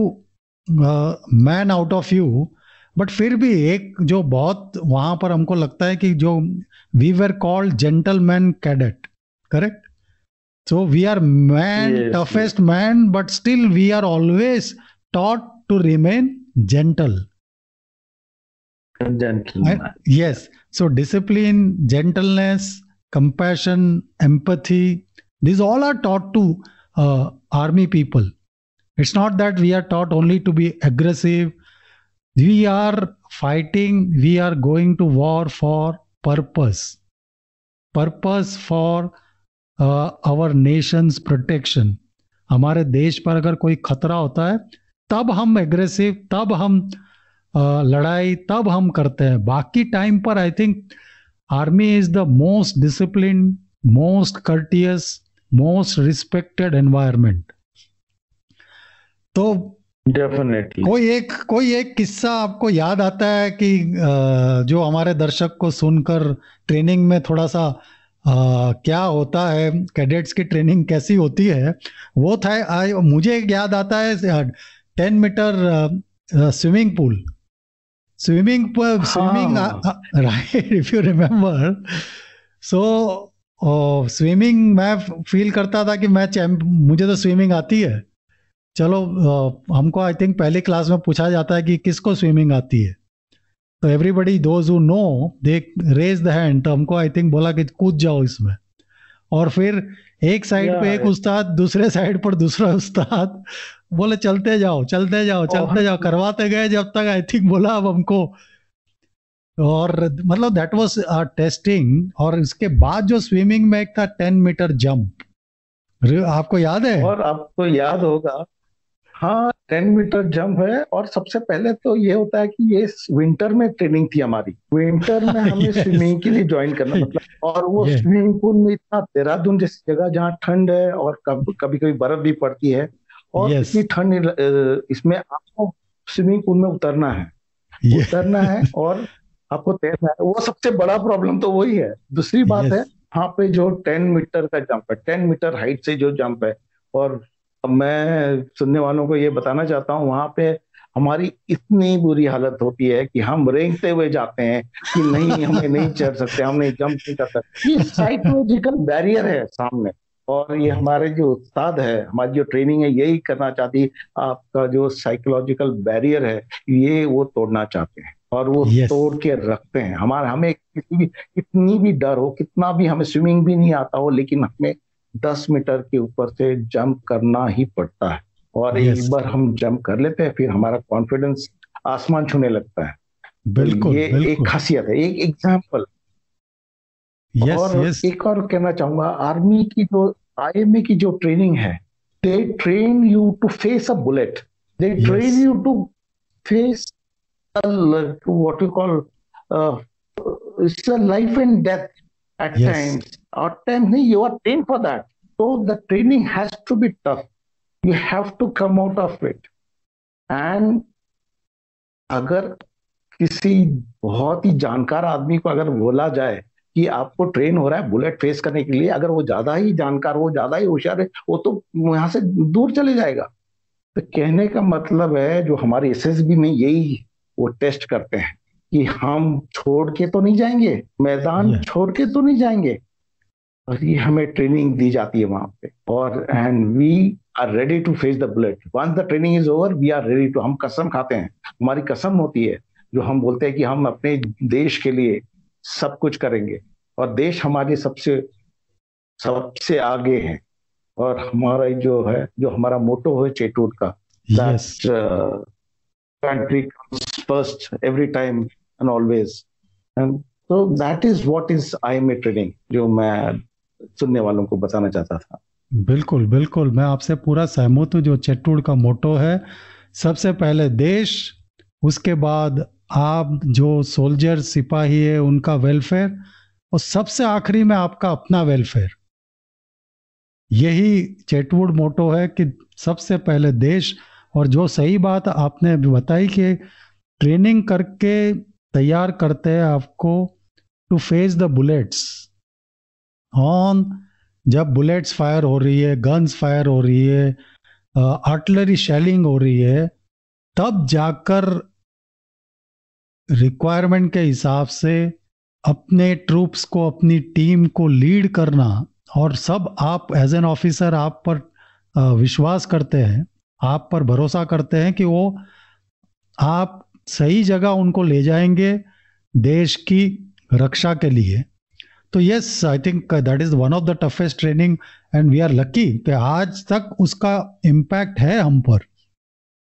man out of you but फिर भी एक जो बहुत वहाँ पर हमको लगता है कि जो we were called gentleman cadet correct So we are man, Yes, toughest man, but still we are always taught to remain gentle. Gentleman. Yes. So discipline, gentleness, compassion, empathy, these all are taught to uh, army people. It's not that we are taught only to be aggressive. We are fighting, we are going to war for purpose. Purpose for uh, our protection हमारे देश पर अगर कोई खतरा होता है तब हम एग्रेसिव तब हम लड़ाई तब हम करते हैं। बाकी टाइम पर I think army is the most discipline most courteous most respected environment तो डेफिनेटली कोई एक कोई एक किस्सा आपको याद आता है कि जो हमारे दर्शक को सुनकर ट्रेनिंग में थोड़ा सा अ, क्या होता है कैडेट्स की ट्रेनिंग कैसी होती है वो था आ, मुझे याद आता है ten metre swimming pool. Swimming swimming. Right if you remember so swimming मैं फील करता था कि मैं चैम्प मुझे तो स्विमिंग आती है। चलो अ, हमको आई थिंक पहली क्लास में पूछा जाता है कि किसको स्विमिंग आती है। तो everybody those who know they raise the hand तो हमको आई थिंक बोला कि कूद जाओ इसमें। और फिर एक साइड पे एक. उस्ताद दूसरे साइड पर दूसरा उस्ताद बोले चलते जाओ चलते जाओ चलते जाओ। करवाते गए जब तक आई थिंक बोला अब हमको। और मतलब दैट वाज टेस्टिंग और इसके बाद जो स्विमिंग में एक था टेन मीटर जंप आपको याद है? और आपको याद होगा हाँ टेन मीटर जंप है और सबसे पहले तो ये होता है कि ये विंटर में ट्रेनिंग थी हमारी। विंटर में *laughs* हमें स्विमिंग के लिए ज्वाइन करना *laughs* मतलब और वो स्विमिंग पूल में इतना देहरादून जैसी जगह जहाँ ठंड है और कभी कभी कभी बर्फ़ भी पड़ती है और. इतनी ठंड इसमें आपको स्विमिंग पूल में उतरना है। उतरना है *laughs* और आपको तैरना है। वो सबसे बड़ा प्रॉब्लम तो वही है। दूसरी बात है वहाँ पे जो टेन मीटर का जंप है टेन मीटर हाइट से जो जंप है और मैं सुनने वालों को ये बताना चाहता हूँ वहाँ पे हमारी इतनी बुरी हालत होती है कि हम रेंगते हुए जाते हैं कि नहीं हमें नहीं चढ़ सकते हम नहीं जंप नहीं कर सकते। ये साइकोलॉजिकल बैरियर है सामने। और ये हमारे जो उस्ताद है हमारी जो ट्रेनिंग है यही करना चाहती है आपका जो साइकोलॉजिकल बैरियर है ये वो तोड़ना चाहते हैं और वो Yes. तोड़ के रखते हैं। हमारे हमें किसी भी कितनी भी डर हो कितना भी हमें स्विमिंग भी नहीं आता हो लेकिन हमें दस मीटर के ऊपर से जंप करना ही पड़ता है। और Yes. एक बार हम जंप कर लेते हैं फिर हमारा कॉन्फिडेंस आसमान छूने लगता है। बिल्कुल ये बिल्कुल. एक खासियत है एक एग्ज़ाम्पल यस और यस एक और कहना चाहूँगा आर्मी की जो आईएमए की जो ट्रेनिंग है they train you to face a bullet they train you to face what you call a life and death at Yes. times or times you are trained for that. So the training has to be tough. You have to come out of it. And अगर किसी बहुत ही जानकार आदमी को अगर बोला जाए कि आपको ट्रेन हो रहा है बुलेट फेस करने के लिए, अगर वो ज़्यादा ही जानकार हो, ज़्यादा ही होशियार है, वो तो यहाँ से दूर चले जाएगा। तो कहने का मतलब है, जो हमारे एसएसबी में यही वो टेस्ट करते हैं। कि हम छोड़ के तो नहीं जाएँगे मैदान. छोड़ के तो नहीं जाएँगे। और ये हमें ट्रेनिंग दी जाती है वहाँ पे। और and we are ready to face the bullet once the training is over we are ready to हम कसम खाते हैं। हमारी कसम होती है जो हम बोलते हैं कि हम अपने देश के लिए सब कुछ करेंगे। और देश हमारे सबसे सबसे आगे है। और हमारा जो है जो हमारा मोटो है चेटूट का yes that uh, country and always. And so that is what is IMA training, जो मैं सुनने वालों को बताना चाहता था। बिल्कुल बिल्कुल। मैं आपसे पूरा सहमत हूँ जो चेट्टूड़ का मोटो है सबसे पहले देश उसके बाद आप जो सोल्जर सिपाही है उनका वेलफेयर और सबसे आखिरी में आपका अपना वेलफेयर। यही चेटवुड मोटो है कि सबसे पहले देश और जो सही बात आपने बताई कि ट्रेनिंग करके तैयार करते हैं आपको to face the bullets on जब बुलेट्स फायर हो रही है गन्स फायर हो रही है आर्टिलरी शेलिंग हो रही है, तब जाकर रिक्वायरमेंट के हिसाब से अपने ट्रूप्स को, अपनी टीम को लीड करना और सब आप एज एन ऑफिसर आप पर विश्वास करते हैं, आप पर भरोसा करते हैं कि वो आप सही जगह उनको ले जाएँगे देश की रक्षा के लिए। तो yes I think that is one of the toughest training and we are lucky कि आज तक उसका इम्पैक्ट है हम पर।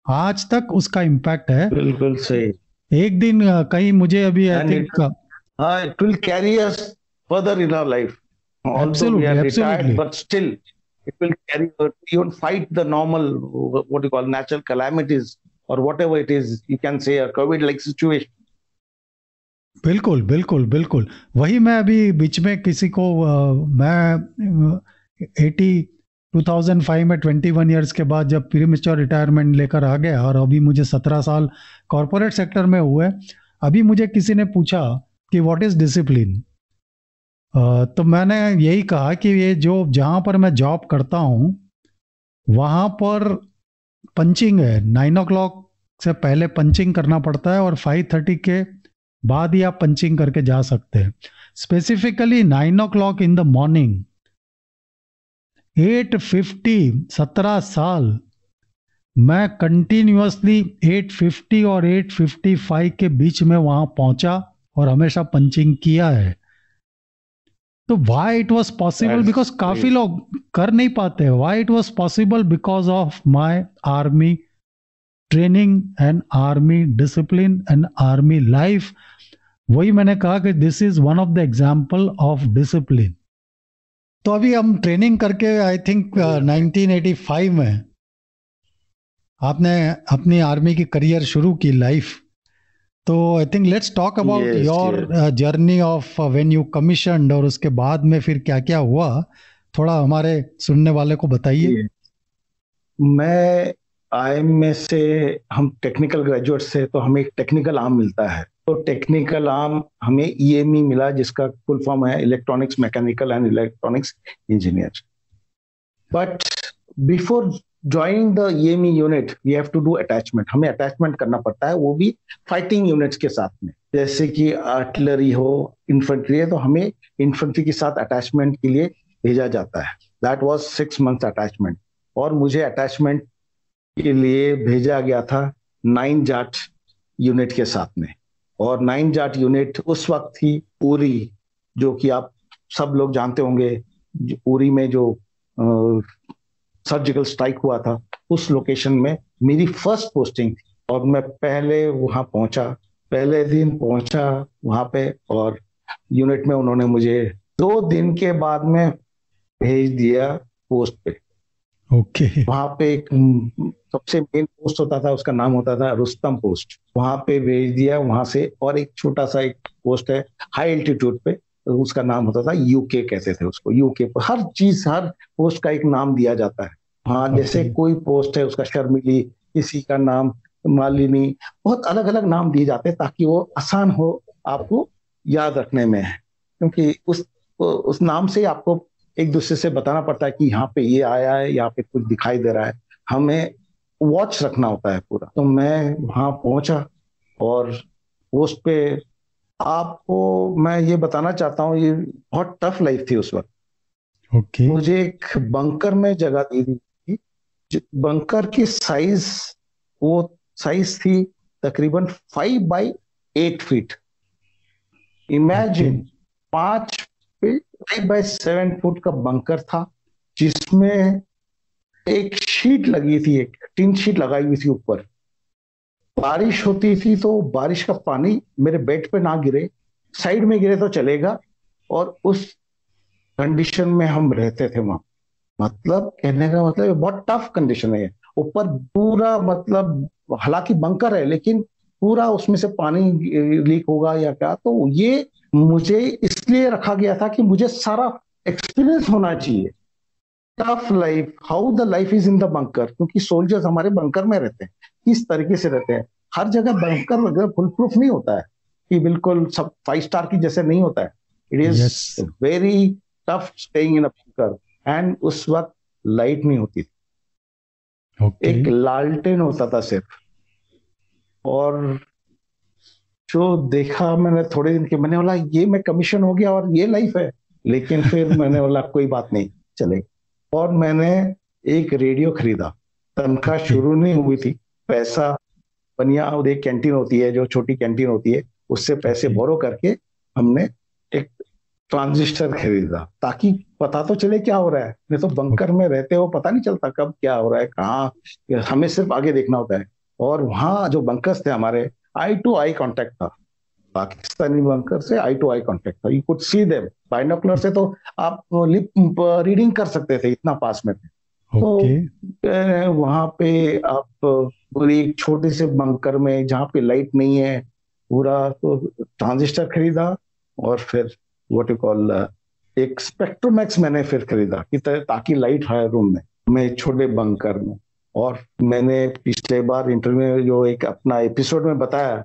आज तक उसका इम्पैक्ट है। बिल्कुल सही। एक दिन कहीं मुझे अभी I think it will carry us further in our life Absolutely, absolutely. but still it will carry you won't fight the normal what you call natural calamities. Or whatever it is, you can say a covid like situation. बिल्कुल बिल्कुल बिल्कुल। वही मैं अभी बीच में किसी को मैं एटी 2005 में 21 इयर्स के बाद जब प्री मेच्योर रिटायरमेंट लेकर आ गया और अभी मुझे 17 साल कॉरपोरेट सेक्टर में हुए, अभी मुझे किसी ने पूछा कि व्हाट इज़ डिसिप्लिन तो मैंने यही कहा कि ये जो, जहाँ पर मैं जॉब करता हूँ, वहाँ पर पंचिंग है। नाइन ओ क्लॉक से पहले पंचिंग करना पड़ता है और फाइव थर्टी के बाद ही आप पंचिंग करके जा सकते हैं। Specifically nine o'clock in the morning eight fifty सत्रह साल, मैं कंटिन्यूसली एट फिफ्टी और एट फिफ्टी फाइव के बीच में वहाँ पहुँचा और हमेशा पंचिंग किया है। तो why it was possible because काफ़ी लोग कर नहीं पाते why it was possible because of my army training and army discipline and army life वही मैंने कहा कि this is one of the example of discipline तो अभी हम ट्रेनिंग करके आई थिंक 1985 में आपने अपनी आर्मी की करियर शुरू की लाइफ तो I think let's talk about your journey of when you commission और उसके बाद में फिर क्या क्या हुआ? थोड़ा हमारे सुनने वाले को बताइए। मैं आई में से हम टेक्निकल ग्रेजुएट से तो हमें एक टेक्निकल आर्म मिलता है। तो टेक्निकल आर्म हमें ईएमई e मिला जिसका फुल फॉर्म है electronics mechanical and electronics engineer but before joining the EME unit we have to do attachment हमें अटैचमेंट करना पड़ता है, वो भी फाइटिंग यूनिट्स के साथ में। जैसे कि आर्टिलरी हो इन्फेंट्री है तो हमें इन्फेंट्री के साथ अटैचमेंट के लिए भेजा जाता है। That was six month attachment और मुझे अटैचमेंट के लिए भेजा गया था नाइन जाट यूनिट के साथ में। और नाइन जाट यूनिट उस वक्त थी उरी जो कि आप सब लोग जानते होंगे उरी में जो सर्जिकल स्ट्राइक हुआ था उस लोकेशन में मेरी फ़र्स्ट पोस्टिंग थी और मैं पहले वहाँ पहुँचा पहले दिन पहुँचा वहाँ पे और यूनिट में उन्होंने मुझे दो दिन के बाद में भेज दिया पोस्ट पे। Okay okay. वहाँ पे एक सबसे मेन पोस्ट होता था उसका नाम होता था रुस्तम पोस्ट वहाँ पे भेज दिया वहाँ से और एक छोटा सा एक पोस्ट है हाई एल्टीट्यूड पे। उसका नाम होता था यूके कहते थे उसको? यूके पर हर चीज़ हर पोस्ट का एक नाम दिया जाता है। हाँ जैसे कोई पोस्ट है उसका शर्मिली किसी का नाम मालिनी बहुत अलग अलग नाम दिए जाते हैं ताकि वो आसान हो आपको याद रखने में। क्योंकि उस उस नाम से आपको एक दूसरे से बताना पड़ता है कि यहाँ पे ये आया है यहाँ पे कुछ दिखाई दे रहा है। हमें वॉच रखना होता है पूरा। तो मैं वहाँ पहुँचा और पोस्ट पे आपको मैं ये बताना चाहता हूँ ये बहुत टफ लाइफ थी उस वक्त। Okay. मुझे एक बंकर में जगह दी थी बंकर की साइज़ वो साइज़ थी तकरीबन five by eight feet imagine पाँच feet five by seven foot का बंकर था जिसमें एक शीट लगी थी एक टीन शीट लगाई हुई थी ऊपर। बारिश होती थी तो बारिश का पानी मेरे बेड पे ना गिरे, साइड में गिरे तो चलेगा और उस कंडीशन में हम रहते थे वहाँ। मतलब कहने का मतलब बहुत टफ कंडीशन है ऊपर पूरा मतलब हालाँकि बंकर है, लेकिन पूरा उसमें से पानी लीक होगा या क्या? तो ये मुझे इसलिए रखा गया था कि मुझे सारा एक्सपीरियंस होना चाहिए। Tough life how the life is in the bunker क्योंकि सोल्जर्स हमारे बंकर में रहते हैं। किस तरीके से रहते हैं। हर जगह बंकर फुल प्रूफ नहीं होता है कि बिल्कुल सब फाइव स्टार की जैसे नहीं होता है। It is very tough staying in bunker and उस वक्त लाइट नहीं होती थी। Okay. एक लालटेन होता था सिर्फ़। और जो देखा मैंने थोड़े दिन के मैंने बोला ये मैं कमीशन हो गया और ये लाइफ है। लेकिन फिर *laughs* मैंने बोला कोई बात नहीं चले और मैंने एक रेडियो खरीदा। तनख्वाह शुरू नहीं हुई थी। पैसा बनिया और एक कैंटीन होती है जो छोटी कैंटीन होती है उससे पैसे बोरो करके हमने एक ट्रांजिस्टर खरीदा। ताकि पता तो चले क्या हो रहा है। नहीं तो बंकर में रहते हो पता नहीं चलता कब क्या हो रहा है कहाँ हमें सिर्फ़ आगे देखना होता है। और वहाँ जो बंकर्स थे हमारे आई टू आई कॉन्टेक्ट था। पाकिस्तानी बंकर से आई टू आई कॉन्टेक्ट था। You could see them binocular से तो आप लिप रीडिंग कर सकते थे इतना पास में थे। okay. तो वहाँ पे आप पूरी एक छोटे से बंकर में जहाँ पे लाइट नहीं है पूरा तो ट्रांजिस्टर खरीदा और फिर व्हाट यू कॉल एक स्पेक्ट्रोमैक्स मैंने फिर खरीदा कि ताकि लाइट है रूम में मैं छोटे बंकर में और मैंने पिछले बार इंटरव्यू में जो एक अपना एपिसोड में बताया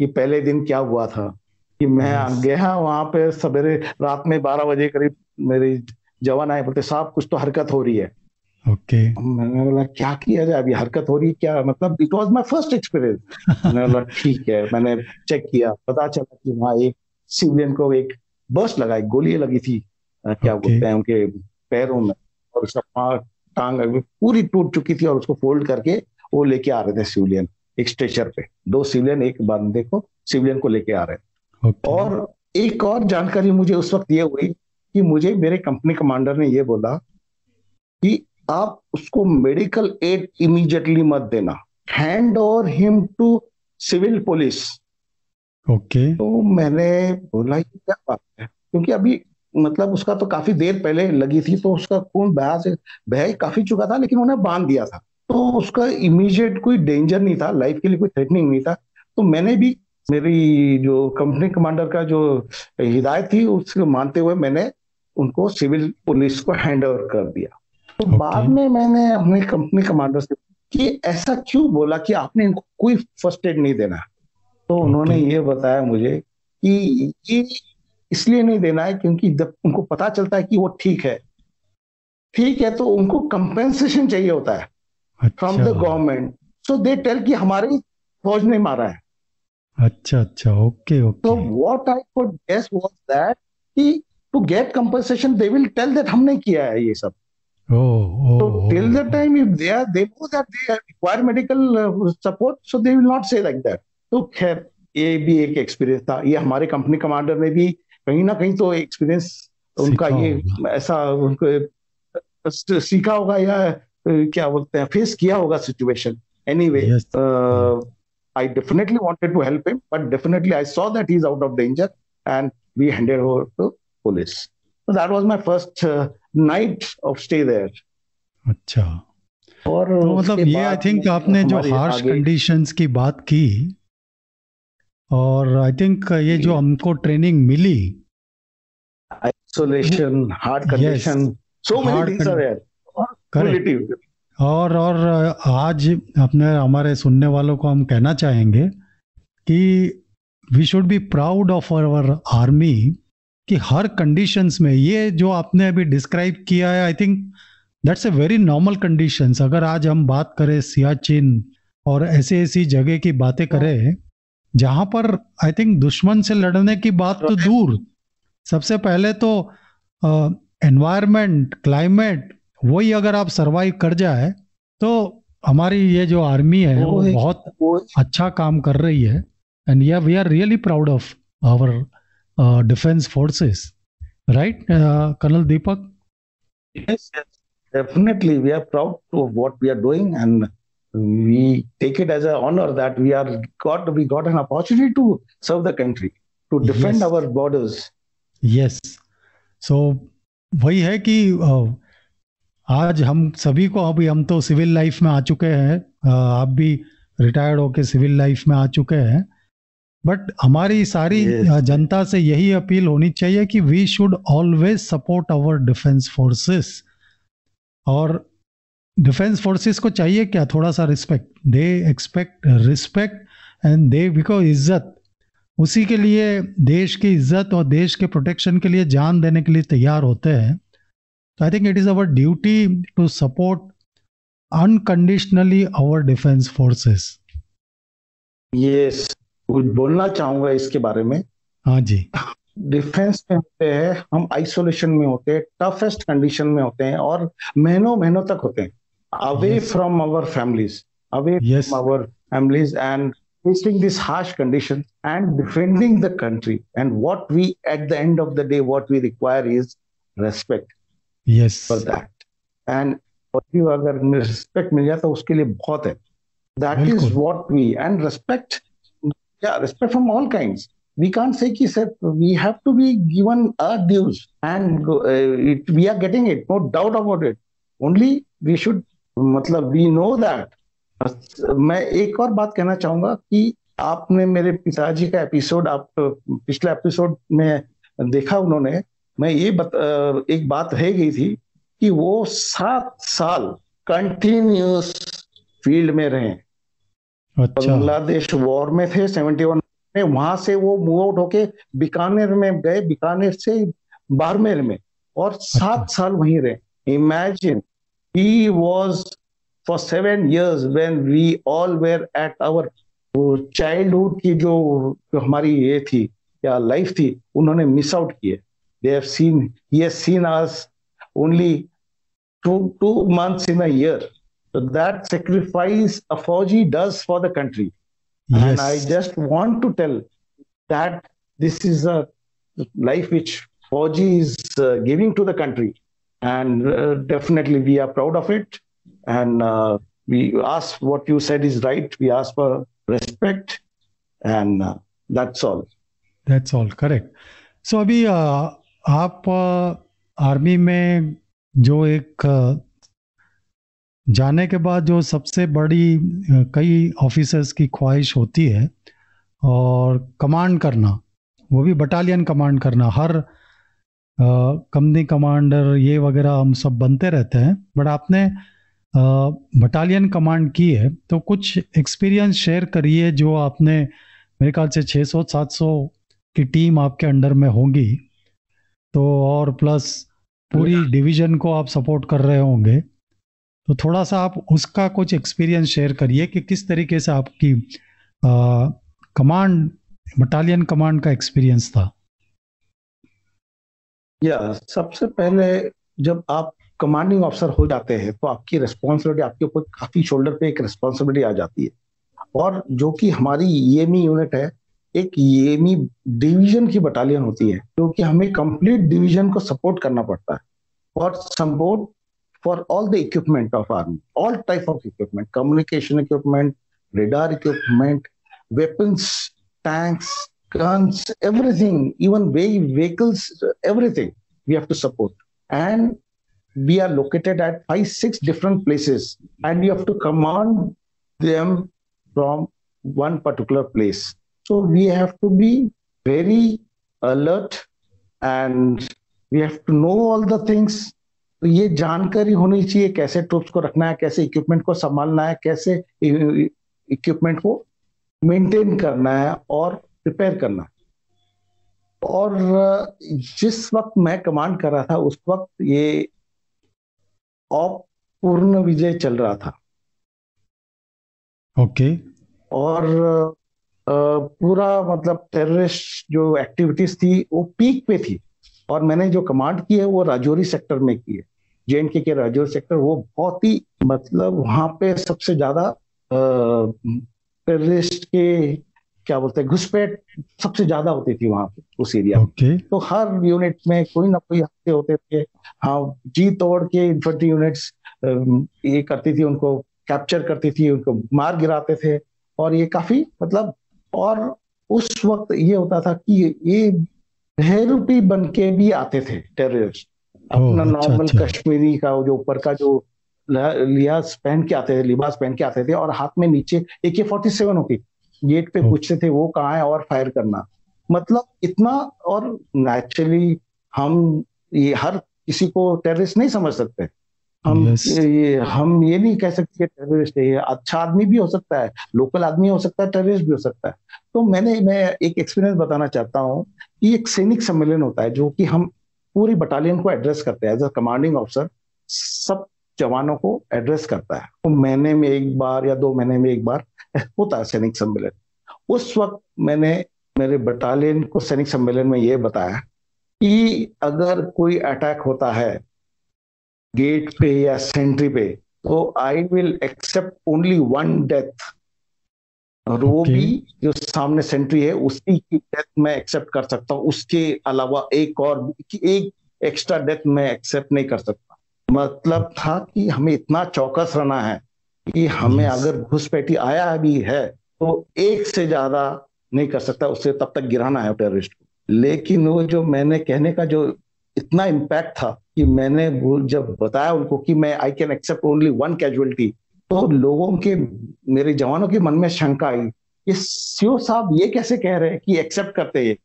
कि पहले दिन क्या हुआ था कि मैं yes. गया वहाँ पे सवेरे रात में बारह बजे करीब मेरे जवान आए बोलते साहब कुछ तो हरकत हो रही है ओके okay. मैंने बोला क्या किया जाए? अभी हरकत हो रही है क्या? मतलब it was my first experience मैंने बोला ठीक है। मैंने चेक किया पता चला कि वहाँ एक सिविलियन को एक बस लगाई गोली लगी थी। क्या okay. बोलते हैं उनके पैरों में। और उसका टांग पूरी टूट चुकी थी और उसको फोल्ड करके वो लेके आ रहे थे सिविलियन एक स्ट्रेचर पे। दो सिविलियन एक बंदे को सिविलियन को लेके आ रहे okay. और एक और जानकारी मुझे उस वक्त ये हुई कि मुझे मेरे कंपनी कमांडर ने ये बोला कि आप उसको मेडिकल एड इमीडिएटली मत देना। Hand over him to civil police okay तो मैंने बोला कि क्या बात है? क्योंकि अभी मतलब उसका तो काफ़ी देर पहले लगी थी तो उसका खून बह से बह काफ़ी चुका था लेकिन उन्हें बाँध दिया था। तो उसका इमीडिएट कोई डेंजर नहीं था लाइफ के लिए कोई थ्रेटनिंग नहीं था। तो मैंने भी मेरी जो कंपनी कमांडर का जो हिदायत थी उसको मानते हुए मैंने उनको सिविल पुलिस को हैंड ओवर कर दिया। तो okay. बाद में मैंने अपने कंपनी कमांडर से कि ऐसा क्यों बोला कि आपने इनको कोई फ़र्स्ट एड नहीं देना? तो okay. उन्होंने ये बताया मुझे कि ये इसलिए नहीं देना है क्योंकि जब उनको पता चलता है कि वो ठीक है। ठीक है तो उनको कंपेंसेशन चाहिए होता है from the government so they tell कि हमारी फौज ने मारा है। अच्छा अच्छा ओके ओके तो what I could guess was that कि to get compensation they will tell that हमने किया है ये सब। Oh, so oh, till the time if they are they know that they require medical uh, support so they will not say like that तो खैर ये भी एक एक्सपीरियंस था ये हमारे कंपनी कमांडर ने भी कहीं ना कहीं तो एक्सपीरियंस उनका ये ऐसा उनको सीखा होगा या क्या बोलते हैं फेस किया होगा situation anyway I definitely wanted to help him, but definitely I saw that he's out of danger, and we handed over to police. So that was my first uh, night of stay there. अच्छा। और तो मतलब ये आई थिंक आपने जो हार्श कंडीशंस की बात की और आई थिंक ये जो हमको training milli. Isolation hard condition so many things are there और और आज अपने हमारे सुनने वालों को हम कहना चाहेंगे कि we should be proud of our army कि हर कंडीशंस में ये जो आपने अभी डिस्क्राइब किया है I think that's a very normal conditions अगर आज हम बात करें सियाचिन और ऐसी ऐसी जगह की बातें करें जहाँ पर आई थिंक दुश्मन से लड़ने की बात तो दूर। सबसे पहले तो एनवायरमेंट क्लाइमेट वही अगर आप सरवाइव कर जाए तो हमारी ये जो आर्मी है वो वो बहुत वो अच्छा काम कर रही है। एंड या we are really proud of our uh, defense forces, right, uh, Colonel Deepak? Yes, yes, definitely. We are proud of what we are doing, and we take it as an honor that we are got we got an opportunity to serve the country, to defend yes. our borders. Yes. So वही है कि आज हम सभी को अभी हम तो सिविल लाइफ में आ चुके हैं आप भी रिटायर्ड होके सिविल लाइफ में आ चुके हैं बट हमारी सारी yes. जनता से यही अपील होनी चाहिए कि we should always support our defence forces और डिफेंस फोर्सेस को चाहिए क्या? थोड़ा सा respect they expect respect and they because इज़्ज़त. उसी के लिए देश की इज़्ज़त और देश के प्रोटेक्शन के लिए जान देने के लिए तैयार होते हैं। तो I think it is our duty to support unconditionally our defence forces yes कुछ बोलना चाहूँगा इसके बारे में। हाँ जी। डिफेंस में होते हैं हम आइसोलेशन में होते हैं टफेस्ट कंडीशन में होते हैं और महीनों महीनों तक होते हैं। Away from our families away from our families and facing this harsh condition and defending the country. And what we at the end of the day what we require is respect yes. for that. And अगर रिस्पेक्ट मिल जाए तो उसके लिए बहुत है। That is what we and respect yeah respect from all kinds we can't say ki, sir, we have to be given our dues and uh, it, we are getting it no doubt about it only we should मतलब we know that मैं एक और बात कहना चाहूँगा कि आपने मेरे पिताजी का एपिसोड आप पिछले एपिसोड में देखा उन्होंने मैं ये बत, एक बात रह गई थी कि वो सात साल कंटिन्यूस फ़ील्ड में रहे अच्छा। बांग्लादेश वॉर में थे सेवेंटी वन में। वहाँ से वो मूव आउट होके बीकानेर में गए बीकानेर से बारमेर में। और सात अच्छा। साल वहीं रहे। Imagine he was for seven years when we all were at our childhood की जो जो हमारी ये थी या लाइफ थी उन्होंने मिस आउट किए। They have seen he has seen us only two two months in a year so that sacrifice a Fauji does for the country. Yes. And I just want to tell that this is a life which Fauji is uh, giving to the country. And uh, definitely we are proud of it. and uh, we ask what you said is right. We ask for respect, and uh, that's all. That's all correct. So अभी uh, आप आर्मी uh, में जो एक uh, जाने के बाद जो सबसे बड़ी कई ऑफिसर्स की ख्वाहिश होती है और कमांड करना वो भी बटालियन कमांड करना हर कंपनी कमांडर ये वगैरह हम सब बनते रहते हैं। बट आपने बटालियन कमांड की है तो कुछ एक्सपीरियंस शेयर करिए जो आपने मेरे ख्याल से 600-700 की टीम आपके अंडर में होगी। तो और प्लस पूरी डिवीज़न को आप सपोर्ट कर रहे होंगे। तो थोड़ा सा आप उसका कुछ एक्सपीरियंस शेयर करिए कि किस तरीके से आपकी कमांड बटालियन कमांड का एक्सपीरियंस था। या सबसे पहले जब आप कमांडिंग ऑफिसर हो जाते हैं तो आपकी रिस्पॉन्सिबिलिटी आपके ऊपर काफ़ी शोल्डर पे एक रिस्पॉन्सिबिलिटी आ जाती है। और जो कि हमारी ईएमई यूनिट है, एक ईएमई डिवीज़न की बटालियन होती है क्योंकि हमें कंप्लीट डिवीज़न को सपोर्ट करना पड़ता है। और support for all the equipment of army, all type of equipment, communication equipment, radar equipment, weapons, tanks, guns, everything, even vehicles, everything we have to support. And we are located at five, six different places, and you have to command them from one particular place. So we have to be very alert and we have to know all the things तो ये जानकारी होनी चाहिए कैसे ट्रूप्स को रखना है कैसे इक्विपमेंट को संभालना है कैसे इक्विपमेंट को मेंटेन करना है और प्रिपेयर करना है। और जिस वक्त मैं कमांड कर रहा था उस वक्त ये अपूर्ण विजय चल रहा था। Okay okay. और पूरा मतलब टेररिस्ट जो एक्टिविटीज़ थी वो पीक पे थी। और मैंने जो कमांड की है वो राजौरी सेक्टर में की है। जे एंड के के राजौरी सेक्टर वो बहुत ही मतलब वहाँ पे सबसे ज़्यादा टेररिस्ट के क्या बोलते हैं घुसपैठ सबसे ज़्यादा होती थी वहाँ पे उस एरिया okay. में तो हर यूनिट में कोई ना कोई हफ़्ते होते थे। हाँ जी तोड़ के इन्फेंट्री यूनिट्स ये करती थी उनको कैप्चर करती थी उनको मार गिराते थे। और ये काफ़ी मतलब और उस वक्त ये होता था कि ये बहरूपी बन के भी आते थे टेररिस्ट अपना नॉर्मल अच्छा, अच्छा। कश्मीरी का जो ऊपर का जो लिहाज पहन के आते थे लिबास पहन के आते थे और हाथ में नीचे ए के फोर्टी सेवन होती। गेट पे पूछते थे वो कहाँ है और फायर करना? मतलब इतना और नेचुरली हम ये हर किसी को टेररिस्ट नहीं समझ सकते। हम yes. ये हम ये नहीं कह सकते कि टेररिस्ट है। अच्छा आदमी भी हो सकता है लोकल आदमी हो सकता है टेररिस्ट भी हो सकता है। तो मैंने मैं एक एक्सपीरियंस बताना चाहता हूँ कि एक सैनिक सम्मेलन होता है जो कि हम पूरी बटालियन को एड्रेस करते हैं। एज अ कमांडिंग ऑफिसर सब जवानों को एड्रेस करता है। तो महीने में एक बार या दो महीने में एक बार *laughs* होता है सैनिक सम्मेलन। उस वक्त मैंने मेरे बटालियन को सैनिक सम्मेलन में ये बताया कि अगर कोई अटैक होता है गेट पे या सेंट्री पे तो I will accept only one death वो Okay. भी जो सामने सेंट्री है उसी की डेथ मैं एक्सेप्ट कर सकता हूँ उसके अलावा एक और एक एक्स्ट्रा डेथ मैं एक्सेप्ट नहीं कर सकता मतलब था कि हमें इतना चौकस रहना है कि हमें Yes. अगर घुसपैठी आया भी है तो एक से ज़्यादा नहीं कर सकता उससे तब तक गिराना है टेररिस्ट को लेकिन वो जो मैंने कहने का जो इतना इम्पैक्ट था कि मैंने वो जब बताया उनको कि मैं I can accept only one casualty तो लोगों के मेरे जवानों के मन में शंका आई कि सीओ साहब ये कैसे कह रहे हैं कि एक्सेप्ट करते ये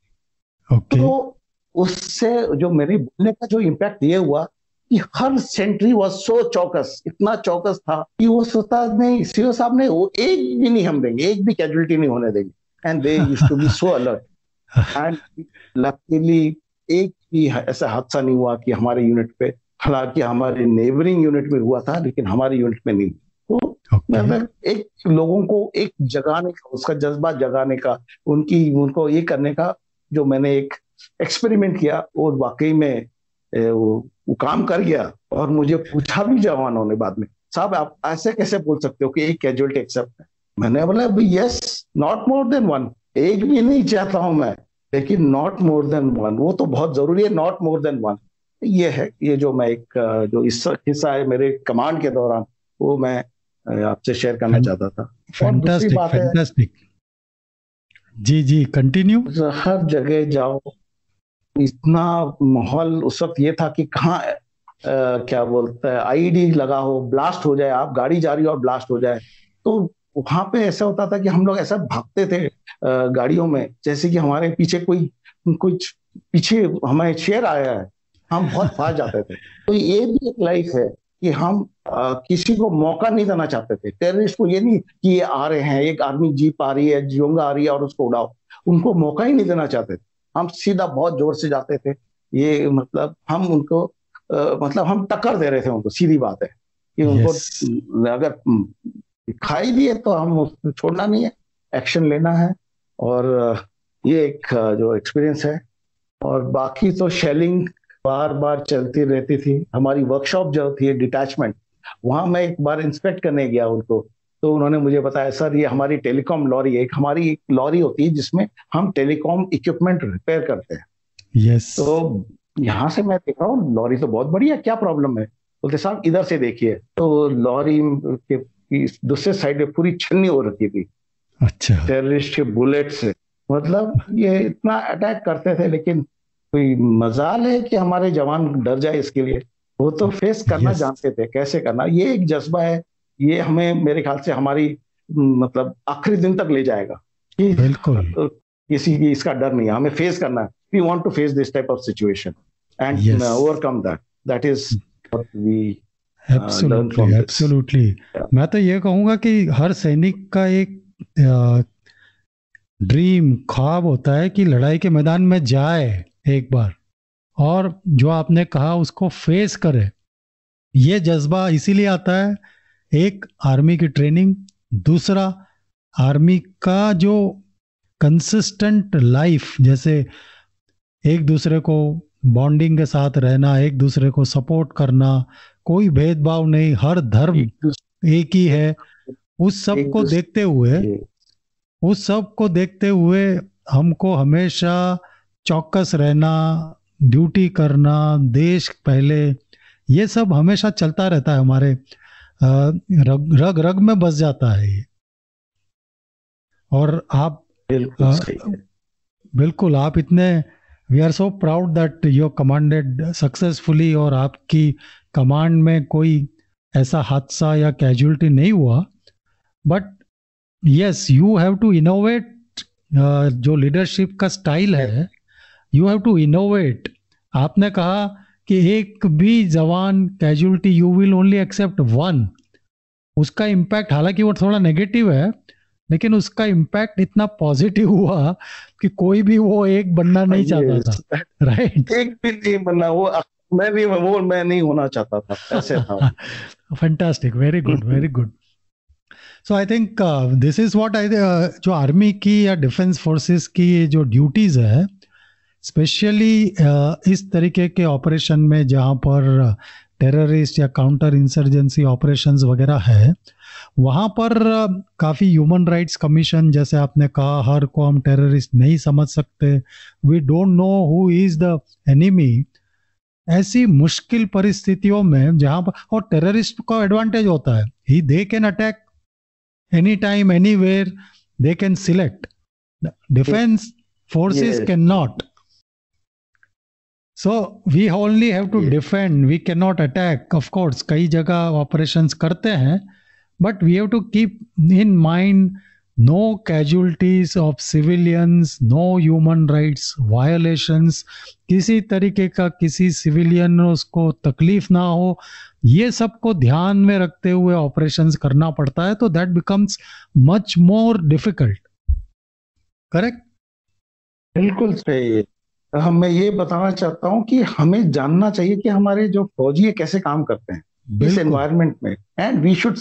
ओके तो उससे जो मेरे बोलने का जो इम्पैक्ट ये हुआ कि हर सेंट्री वॉज़ सो चौकस इतना चौकस था कि वो सोचता नहीं सीओ साहब ने वो एक भी नहीं हम देंगे एक भी कैजुअलिटी नहीं होने देंगे। And they used to be so alert and luckily एक भी ऐसा हादसा नहीं हुआ कि हमारे यूनिट पे हालाँकि हमारे नेबरिंग यूनिट में हुआ था लेकिन हमारे यूनिट में नहीं। मतलब एक लोगों को एक जगाने का उसका जज्बा जगाने का उनकी उनको ये करने का जो मैंने एक एक्सपेरिमेंट किया वो वाकई में वो, वो काम कर गया और मुझे पूछा भी जवानों ने बाद में साहब आप ऐसे कैसे बोल सकते हो कि एक कैजुअलिटी एक्सेप्ट है? मैंने बोला yes not more than one एक भी नहीं चाहता हूँ मैं लेकिन नॉट मोर देन वन वो तो बहुत ज़रूरी है नॉट मोर देन वन ये है ये जो मैं एक जो हिस्सा है मेरे कमांड के दौरान वो मैं आपसे शेयर करना चाहता था। और दूसरी फैंटास्टिक बात है फैंटास्टिक जी जी कंटिन्यू हर जगह जाओ। इतना माहौल उस वक्त ये था कि कहाँ क्या बोलते हैं आईडी लगा हो ब्लास्ट हो जाए आप गाड़ी जा रही हो और ब्लास्ट हो जाए। तो वहाँ पे ऐसा होता था कि हम लोग ऐसा भागते थे गाड़ियों में जैसे कि हमारे पीछे कोई कुछ पीछे हमें शेर आया है। हम बहुत फास्ट जाते थे। तो ये भी एक लाइफ है। कि हम अ, किसी को मौका नहीं देना चाहते थे। टेररिस्ट को ये नहीं कि ये आ रहे हैं एक आर्मी जीप आ रही है जोंगा आ रही है और उसको उड़ाओ। उनको मौका ही नहीं देना चाहते थे। हम सीधा बहुत ज़ोर से जाते थे। ये मतलब हम उनको अ, मतलब हम टक्कर दे रहे थे उनको सीधी बात है। कि उनको Yes. अगर दिखाई दिए तो हम उसको छोड़ना नहीं है। एक्शन लेना है। और ये एक जो एक्सपीरियंस है। और बाकी तो शेलिंग बार बार चलती रहती थी। हमारी वर्कशॉप जो थी डिटैचमेंट वहाँ मैं एक बार इंस्पेक्ट करने गया उनको। तो उन्होंने मुझे बताया सर ये हमारी टेलीकॉम लॉरी है एक हमारी एक लॉरी होती है जिसमें हम टेलीकॉम इक्विपमेंट रिपेयर करते हैं। यस तो यहाँ से मैं देख रहा हूँ लॉरी तो बहुत बढ़िया क्या प्रॉब्लम है? बोलते साहब इधर से देखिए। तो लॉरी के दूसरे साइड में पूरी छन्नी हो रखी थी। अच्छा। टेररिस्ट के बुलेट से। मतलब ये इतना अटैक करते थे लेकिन कोई मजाल है कि हमारे जवान डर जाए इसके लिए? वो तो फेस करना Yes. जानते थे कैसे करना? ये एक जज्बा है ये हमें मेरे ख्याल से हमारी मतलब आखिरी दिन तक ले जाएगा। कि बिल्कुल। किसी की इसका डर नहीं है हमें फेस करना है। We want to face this type of situation and overcome that that is we absolutely absolutely मैं तो ये कहूँगा कि हर सैनिक का एक ड्रीम ख्वाब होता है कि लड़ाई के मैदान में जाए। एक बार। और जो आपने कहा उसको फेस करे। ये जज्बा इसीलिए आता है एक आर्मी की ट्रेनिंग दूसरा आर्मी का जो कंसिस्टेंट लाइफ जैसे एक दूसरे को बॉन्डिंग के साथ रहना एक दूसरे को सपोर्ट करना कोई भेदभाव नहीं हर धर्म एक एक ही है। उस सबको देखते हुए उस सबको देखते हुए हमको हमेशा चौकस रहना ड्यूटी करना देश पहले ये सब हमेशा चलता रहता है हमारे रग रग रग में बस जाता है ये। और आप बिल्कुल बिल्कुल आप इतने we are so proud that you commanded successfully और आपकी कमांड में कोई ऐसा हादसा या कैजुअलिटी नहीं हुआ। But yes you have to innovate जो लीडरशिप का स्टाइल है। यू हैव टू इनोवेट आपने कहा कि एक भी जवान casualty you will only accept one उसका इम्पैक्ट हालाँकि वो थोड़ा नेगेटिव है लेकिन उसका इम्पैक्ट इतना पॉजिटिव हुआ कि कोई भी वो एक बनना नहीं चाहता था. राइट एक भी नहीं बनना वो मैं भी वो मैं नहीं होना चाहता था ऐसे था। Fantastic very good very good so I think this is what I जो आर्मी की या डिफेंस फोर्सेस की जो ड्यूटीज़ है स्पेशली uh, इस तरीके के ऑपरेशन में जहाँ पर टेररिस्ट या काउंटर इंसर्जेंसी ऑपरेशंस वगैरह है वहाँ पर uh, काफ़ी ह्यूमन राइट्स कमीशन जैसे आपने कहा हर को हम टेररिस्ट नहीं समझ सकते। We don't know who is the enemy ऐसी मुश्किल परिस्थितियों में जहाँ पर और टेररिस्ट का एडवांटेज होता है। He they can attack any time anywhere they can select defence forces can not so we only have to defend we can not attack of course कई जगह ऑपरेशन करते हैं but we have to keep in mind no casualties of civilians, no human rights violations, किसी तरीके का किसी सिविलियन उसको तकलीफ़ ना हो ये सबको ध्यान में रखते हुए ऑपरेशंस करना पड़ता है तो that becomes much more difficult correct बिल्कुल सही मैं ये बताना चाहता हूँ कि हमें जानना चाहिए कि हमारे जो फौजी है कैसे काम करते हैं इस एनवायरमेंट में। And we should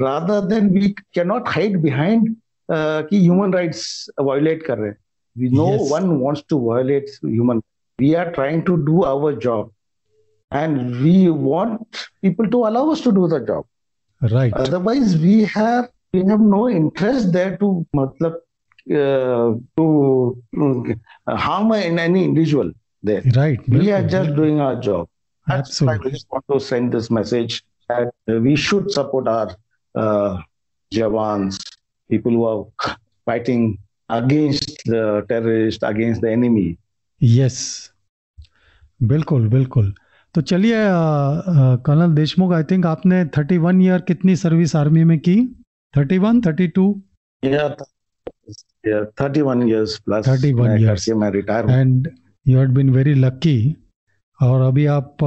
rather than we can not hide behind कि ह्यूमन राइट्स वायोलेट कर रहे हैं। We no one wants to violate human we are trying to do our job and we want people to allow us to do the job right otherwise we have we have no interest there to मतलब uh, to uh, harm in any individual there right we are just doing our job that's Absolutely. we just want to send this message that we should support our uh, Javans, people who are fighting against the terrorist, against the enemy. Yes, बिल्कुल बिल्कुल तो चलिए कर्नल देशमुख आई थिंक आपने 31 ईयर कितनी सर्विस आर्मी में की 31 32 yeah, yeah 31 years plus 31 years. मैं retire and you had been very lucky और अभी आप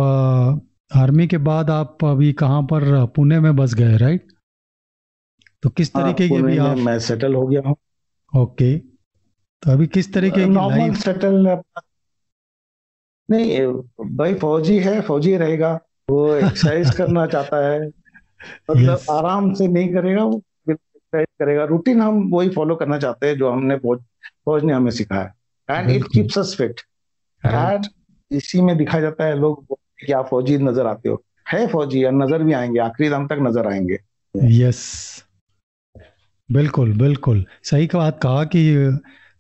आर्मी के बाद आप अभी कहाँ पर पुणे में बस गए राइट तो किस हाँ, तरीके की अभी आप मैं सेटल हो गया हूँ। ओके तो अभी किस तरीके की नॉर्मल सेटल नहीं भाई फौजी है फौजी रहेगा। वो एक्सरसाइज *laughs* करना चाहता है। मतलब yes. आराम से नहीं करेगा वो। एक्सरसाइज करेगा। रूटीन हम वही फॉलो करना चाहते हैं जो हमने फौज फौज ने हमें सिखाया and it keeps us fit and इसी में दिखाया जाता है लोग कि आप फौजी नज़र आते हो। है फौजी नज़र भी आएँगे आखिरी दम तक नज़र आएँगे। यस बिल्कुल बिल्कुल। सही बात कहा कि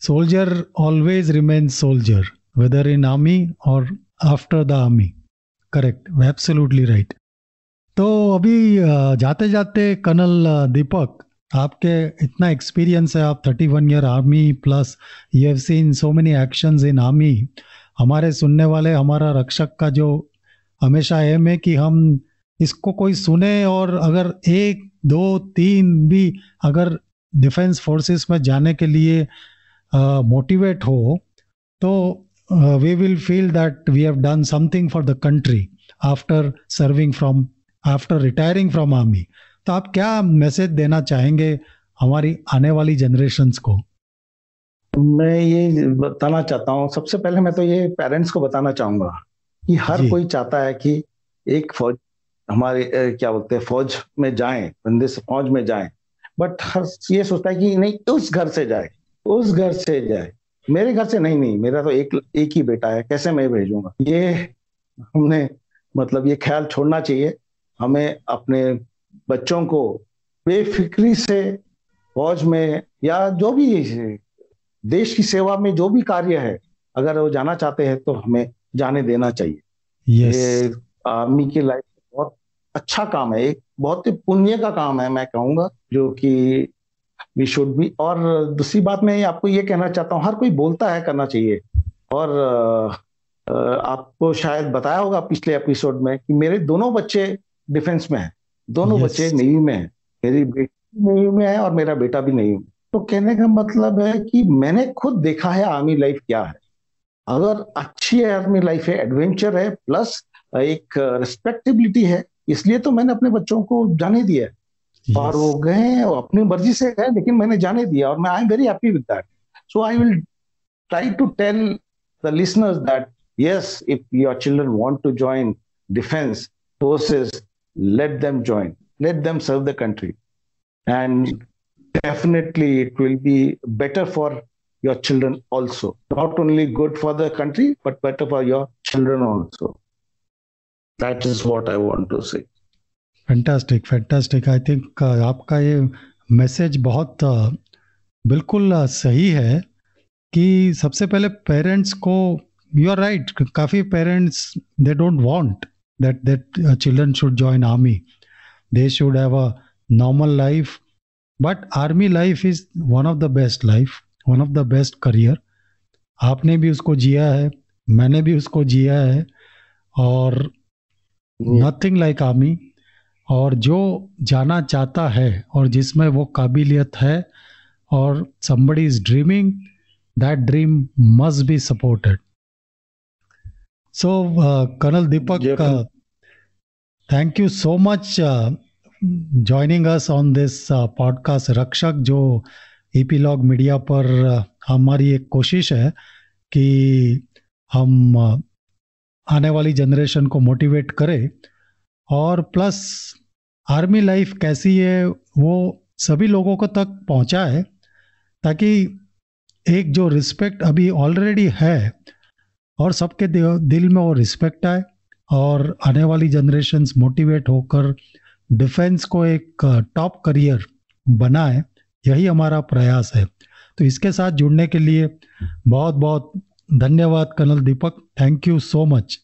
soldier always remain soldier whether in army और after the army correct absolutely right तो अभी जाते जाते कर्नल दीपक आपके इतना एक्सपीरियंस है आप thirty one year army plus you have seen so many actions in army हमारे सुनने वाले हमारा रक्षक का जो हमेशा एम है कि हम इसको कोई सुने और अगर एक दो तीन भी अगर डिफेंस फोर्सेस में जाने के लिए मोटिवेट uh, हो तो we will feel that we have done something for the country after serving from after retiring from army तो आप क्या मैसेज देना चाहेंगे हमारी आने वाली जनरेशन को? मैं ये बताना चाहता हूँ। सबसे पहले मैं तो ये पेरेंट्स को बताना चाहूँगा कि हर कोई चाहता है कि एक फौज हमारे क्या बोलते हैं फौज में जाए बंदे से फौज में जाए। बट हर ये सोचता है कि नहीं उस घर से जाए उस घर से जाए। मेरे घर से नहीं नहीं मेरा तो एक एक ही बेटा है कैसे मैं भेजूँगा? ये हमने मतलब ये ख्याल छोड़ना चाहिए। हमें अपने बच्चों को बेफिक्री से फौज में या जो भी देश की सेवा में जो भी कार्य है अगर वो जाना चाहते हैं तो हमें जाने देना चाहिए। Yes. ये आर्मी की लाइफ बहुत अच्छा काम है एक बहुत ही पुण्य का काम है मैं कहूँगा जो कि वी शुड बी और दूसरी बात मैं आपको ये कहना चाहता हूँ हर कोई बोलता है करना चाहिए। और आपको शायद बताया होगा पिछले एपिसोड में कि मेरे दोनों बच्चे डिफेंस में हैं। दोनों yes. बच्चे नेवी में हैं। मेरी बेटी नेवी में है और मेरा बेटा भी नेवी में तो कहने का मतलब है कि मैंने खुद देखा है आर्मी लाइफ क्या है। अगर अच्छी आर्मी लाइफ है एडवेंचर है प्लस एक रिस्पेक्टेबिलिटी है इसलिए तो मैंने अपने बच्चों को जाने दिया yes. और वो गए अपनी मर्ज़ी से गए लेकिन मैंने जाने दिया और मैं I am very happy with that so I will try to tell the listeners that yes if your children want to join defense forces let them join let them serve the country and definitely it will be better for your children also. Not only good for the country, but better for your children also. That is what I want to say. Fantastic fantastic I think आपका ये मैसेज बहुत uh, बिल्कुल uh, सही है कि सबसे पहले पेरेंट्स को यू आर राइट काफ़ी parents they don't want that that children should join army they should have a normal life but army life is one of the best life one of the best career आपने भी उसको जिया है मैंने भी उसको जिया है और नथिंग लाइक आर्मी और जो जाना चाहता है और जिसमें वो काबिलियत है और somebody is dreaming that dream must be supported. So uh, colonel deepak uh, thank you so much uh, joining us on this uh, podcast रक्षक जो ईपीलॉग मीडिया पर uh, हमारी एक कोशिश है कि हम आने वाली जनरेशन को मोटिवेट करें और प्लस आर्मी लाइफ कैसी है वो सभी लोगों को तक पहुँचाए ताकि एक जो रिस्पेक्ट अभी ऑलरेडी है और सबके दिल में वो रिस्पेक्ट आए और आने वाली जनरेशन मोटिवेट होकर डिफेंस को एक टॉप करियर बनाए, यही हमारा प्रयास है। तो इसके साथ जुड़ने के लिए बहुत बहुत धन्यवाद colonel Deepak. Thank you so much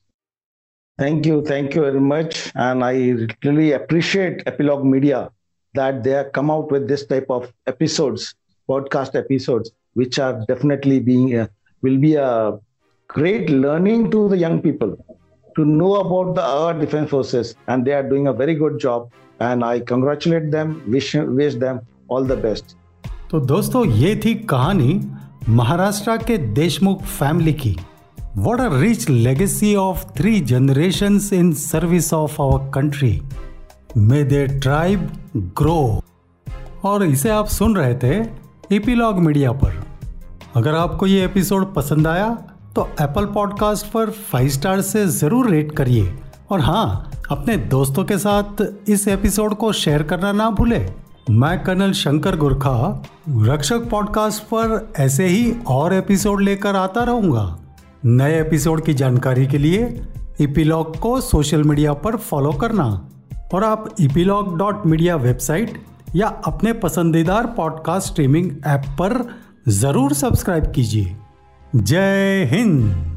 thank you thank you very much and I really appreciate Epilogue Media that they are come out with this type of episodes podcast episodes which are definitely being will be a great learning to the young people to know about the our defense forces, and they are doing a very good job. And I congratulate them, wish wish them all the best. तो दोस्तों ये थी कहानी महाराष्ट्र के देशमुख फैमिली की What a rich legacy of three generations in service of our country. May their tribe grow. और इसे आप सुन रहे थे एपीलॉग मीडिया पर अगर आपको ये एपिसोड पसंद आया तो एप्पल पॉडकास्ट पर फाइव स्टार से ज़रूर रेट करिए। और हाँ अपने दोस्तों के साथ इस एपिसोड को शेयर करना ना भूले। मैं कर्नल शंकर गुरखा, रक्षक पॉडकास्ट पर ऐसे ही और एपिसोड लेकर आता रहूँगा। नए एपिसोड की जानकारी के लिए इपीलॉग को सोशल मीडिया पर फॉलो करना। और आप इपीलॉग डॉट मीडिया वेबसाइट या अपने पसंदीदार पॉडकास्ट स्ट्रीमिंग ऐप पर ज़रूर सब्सक्राइब कीजिए। जय हिंद।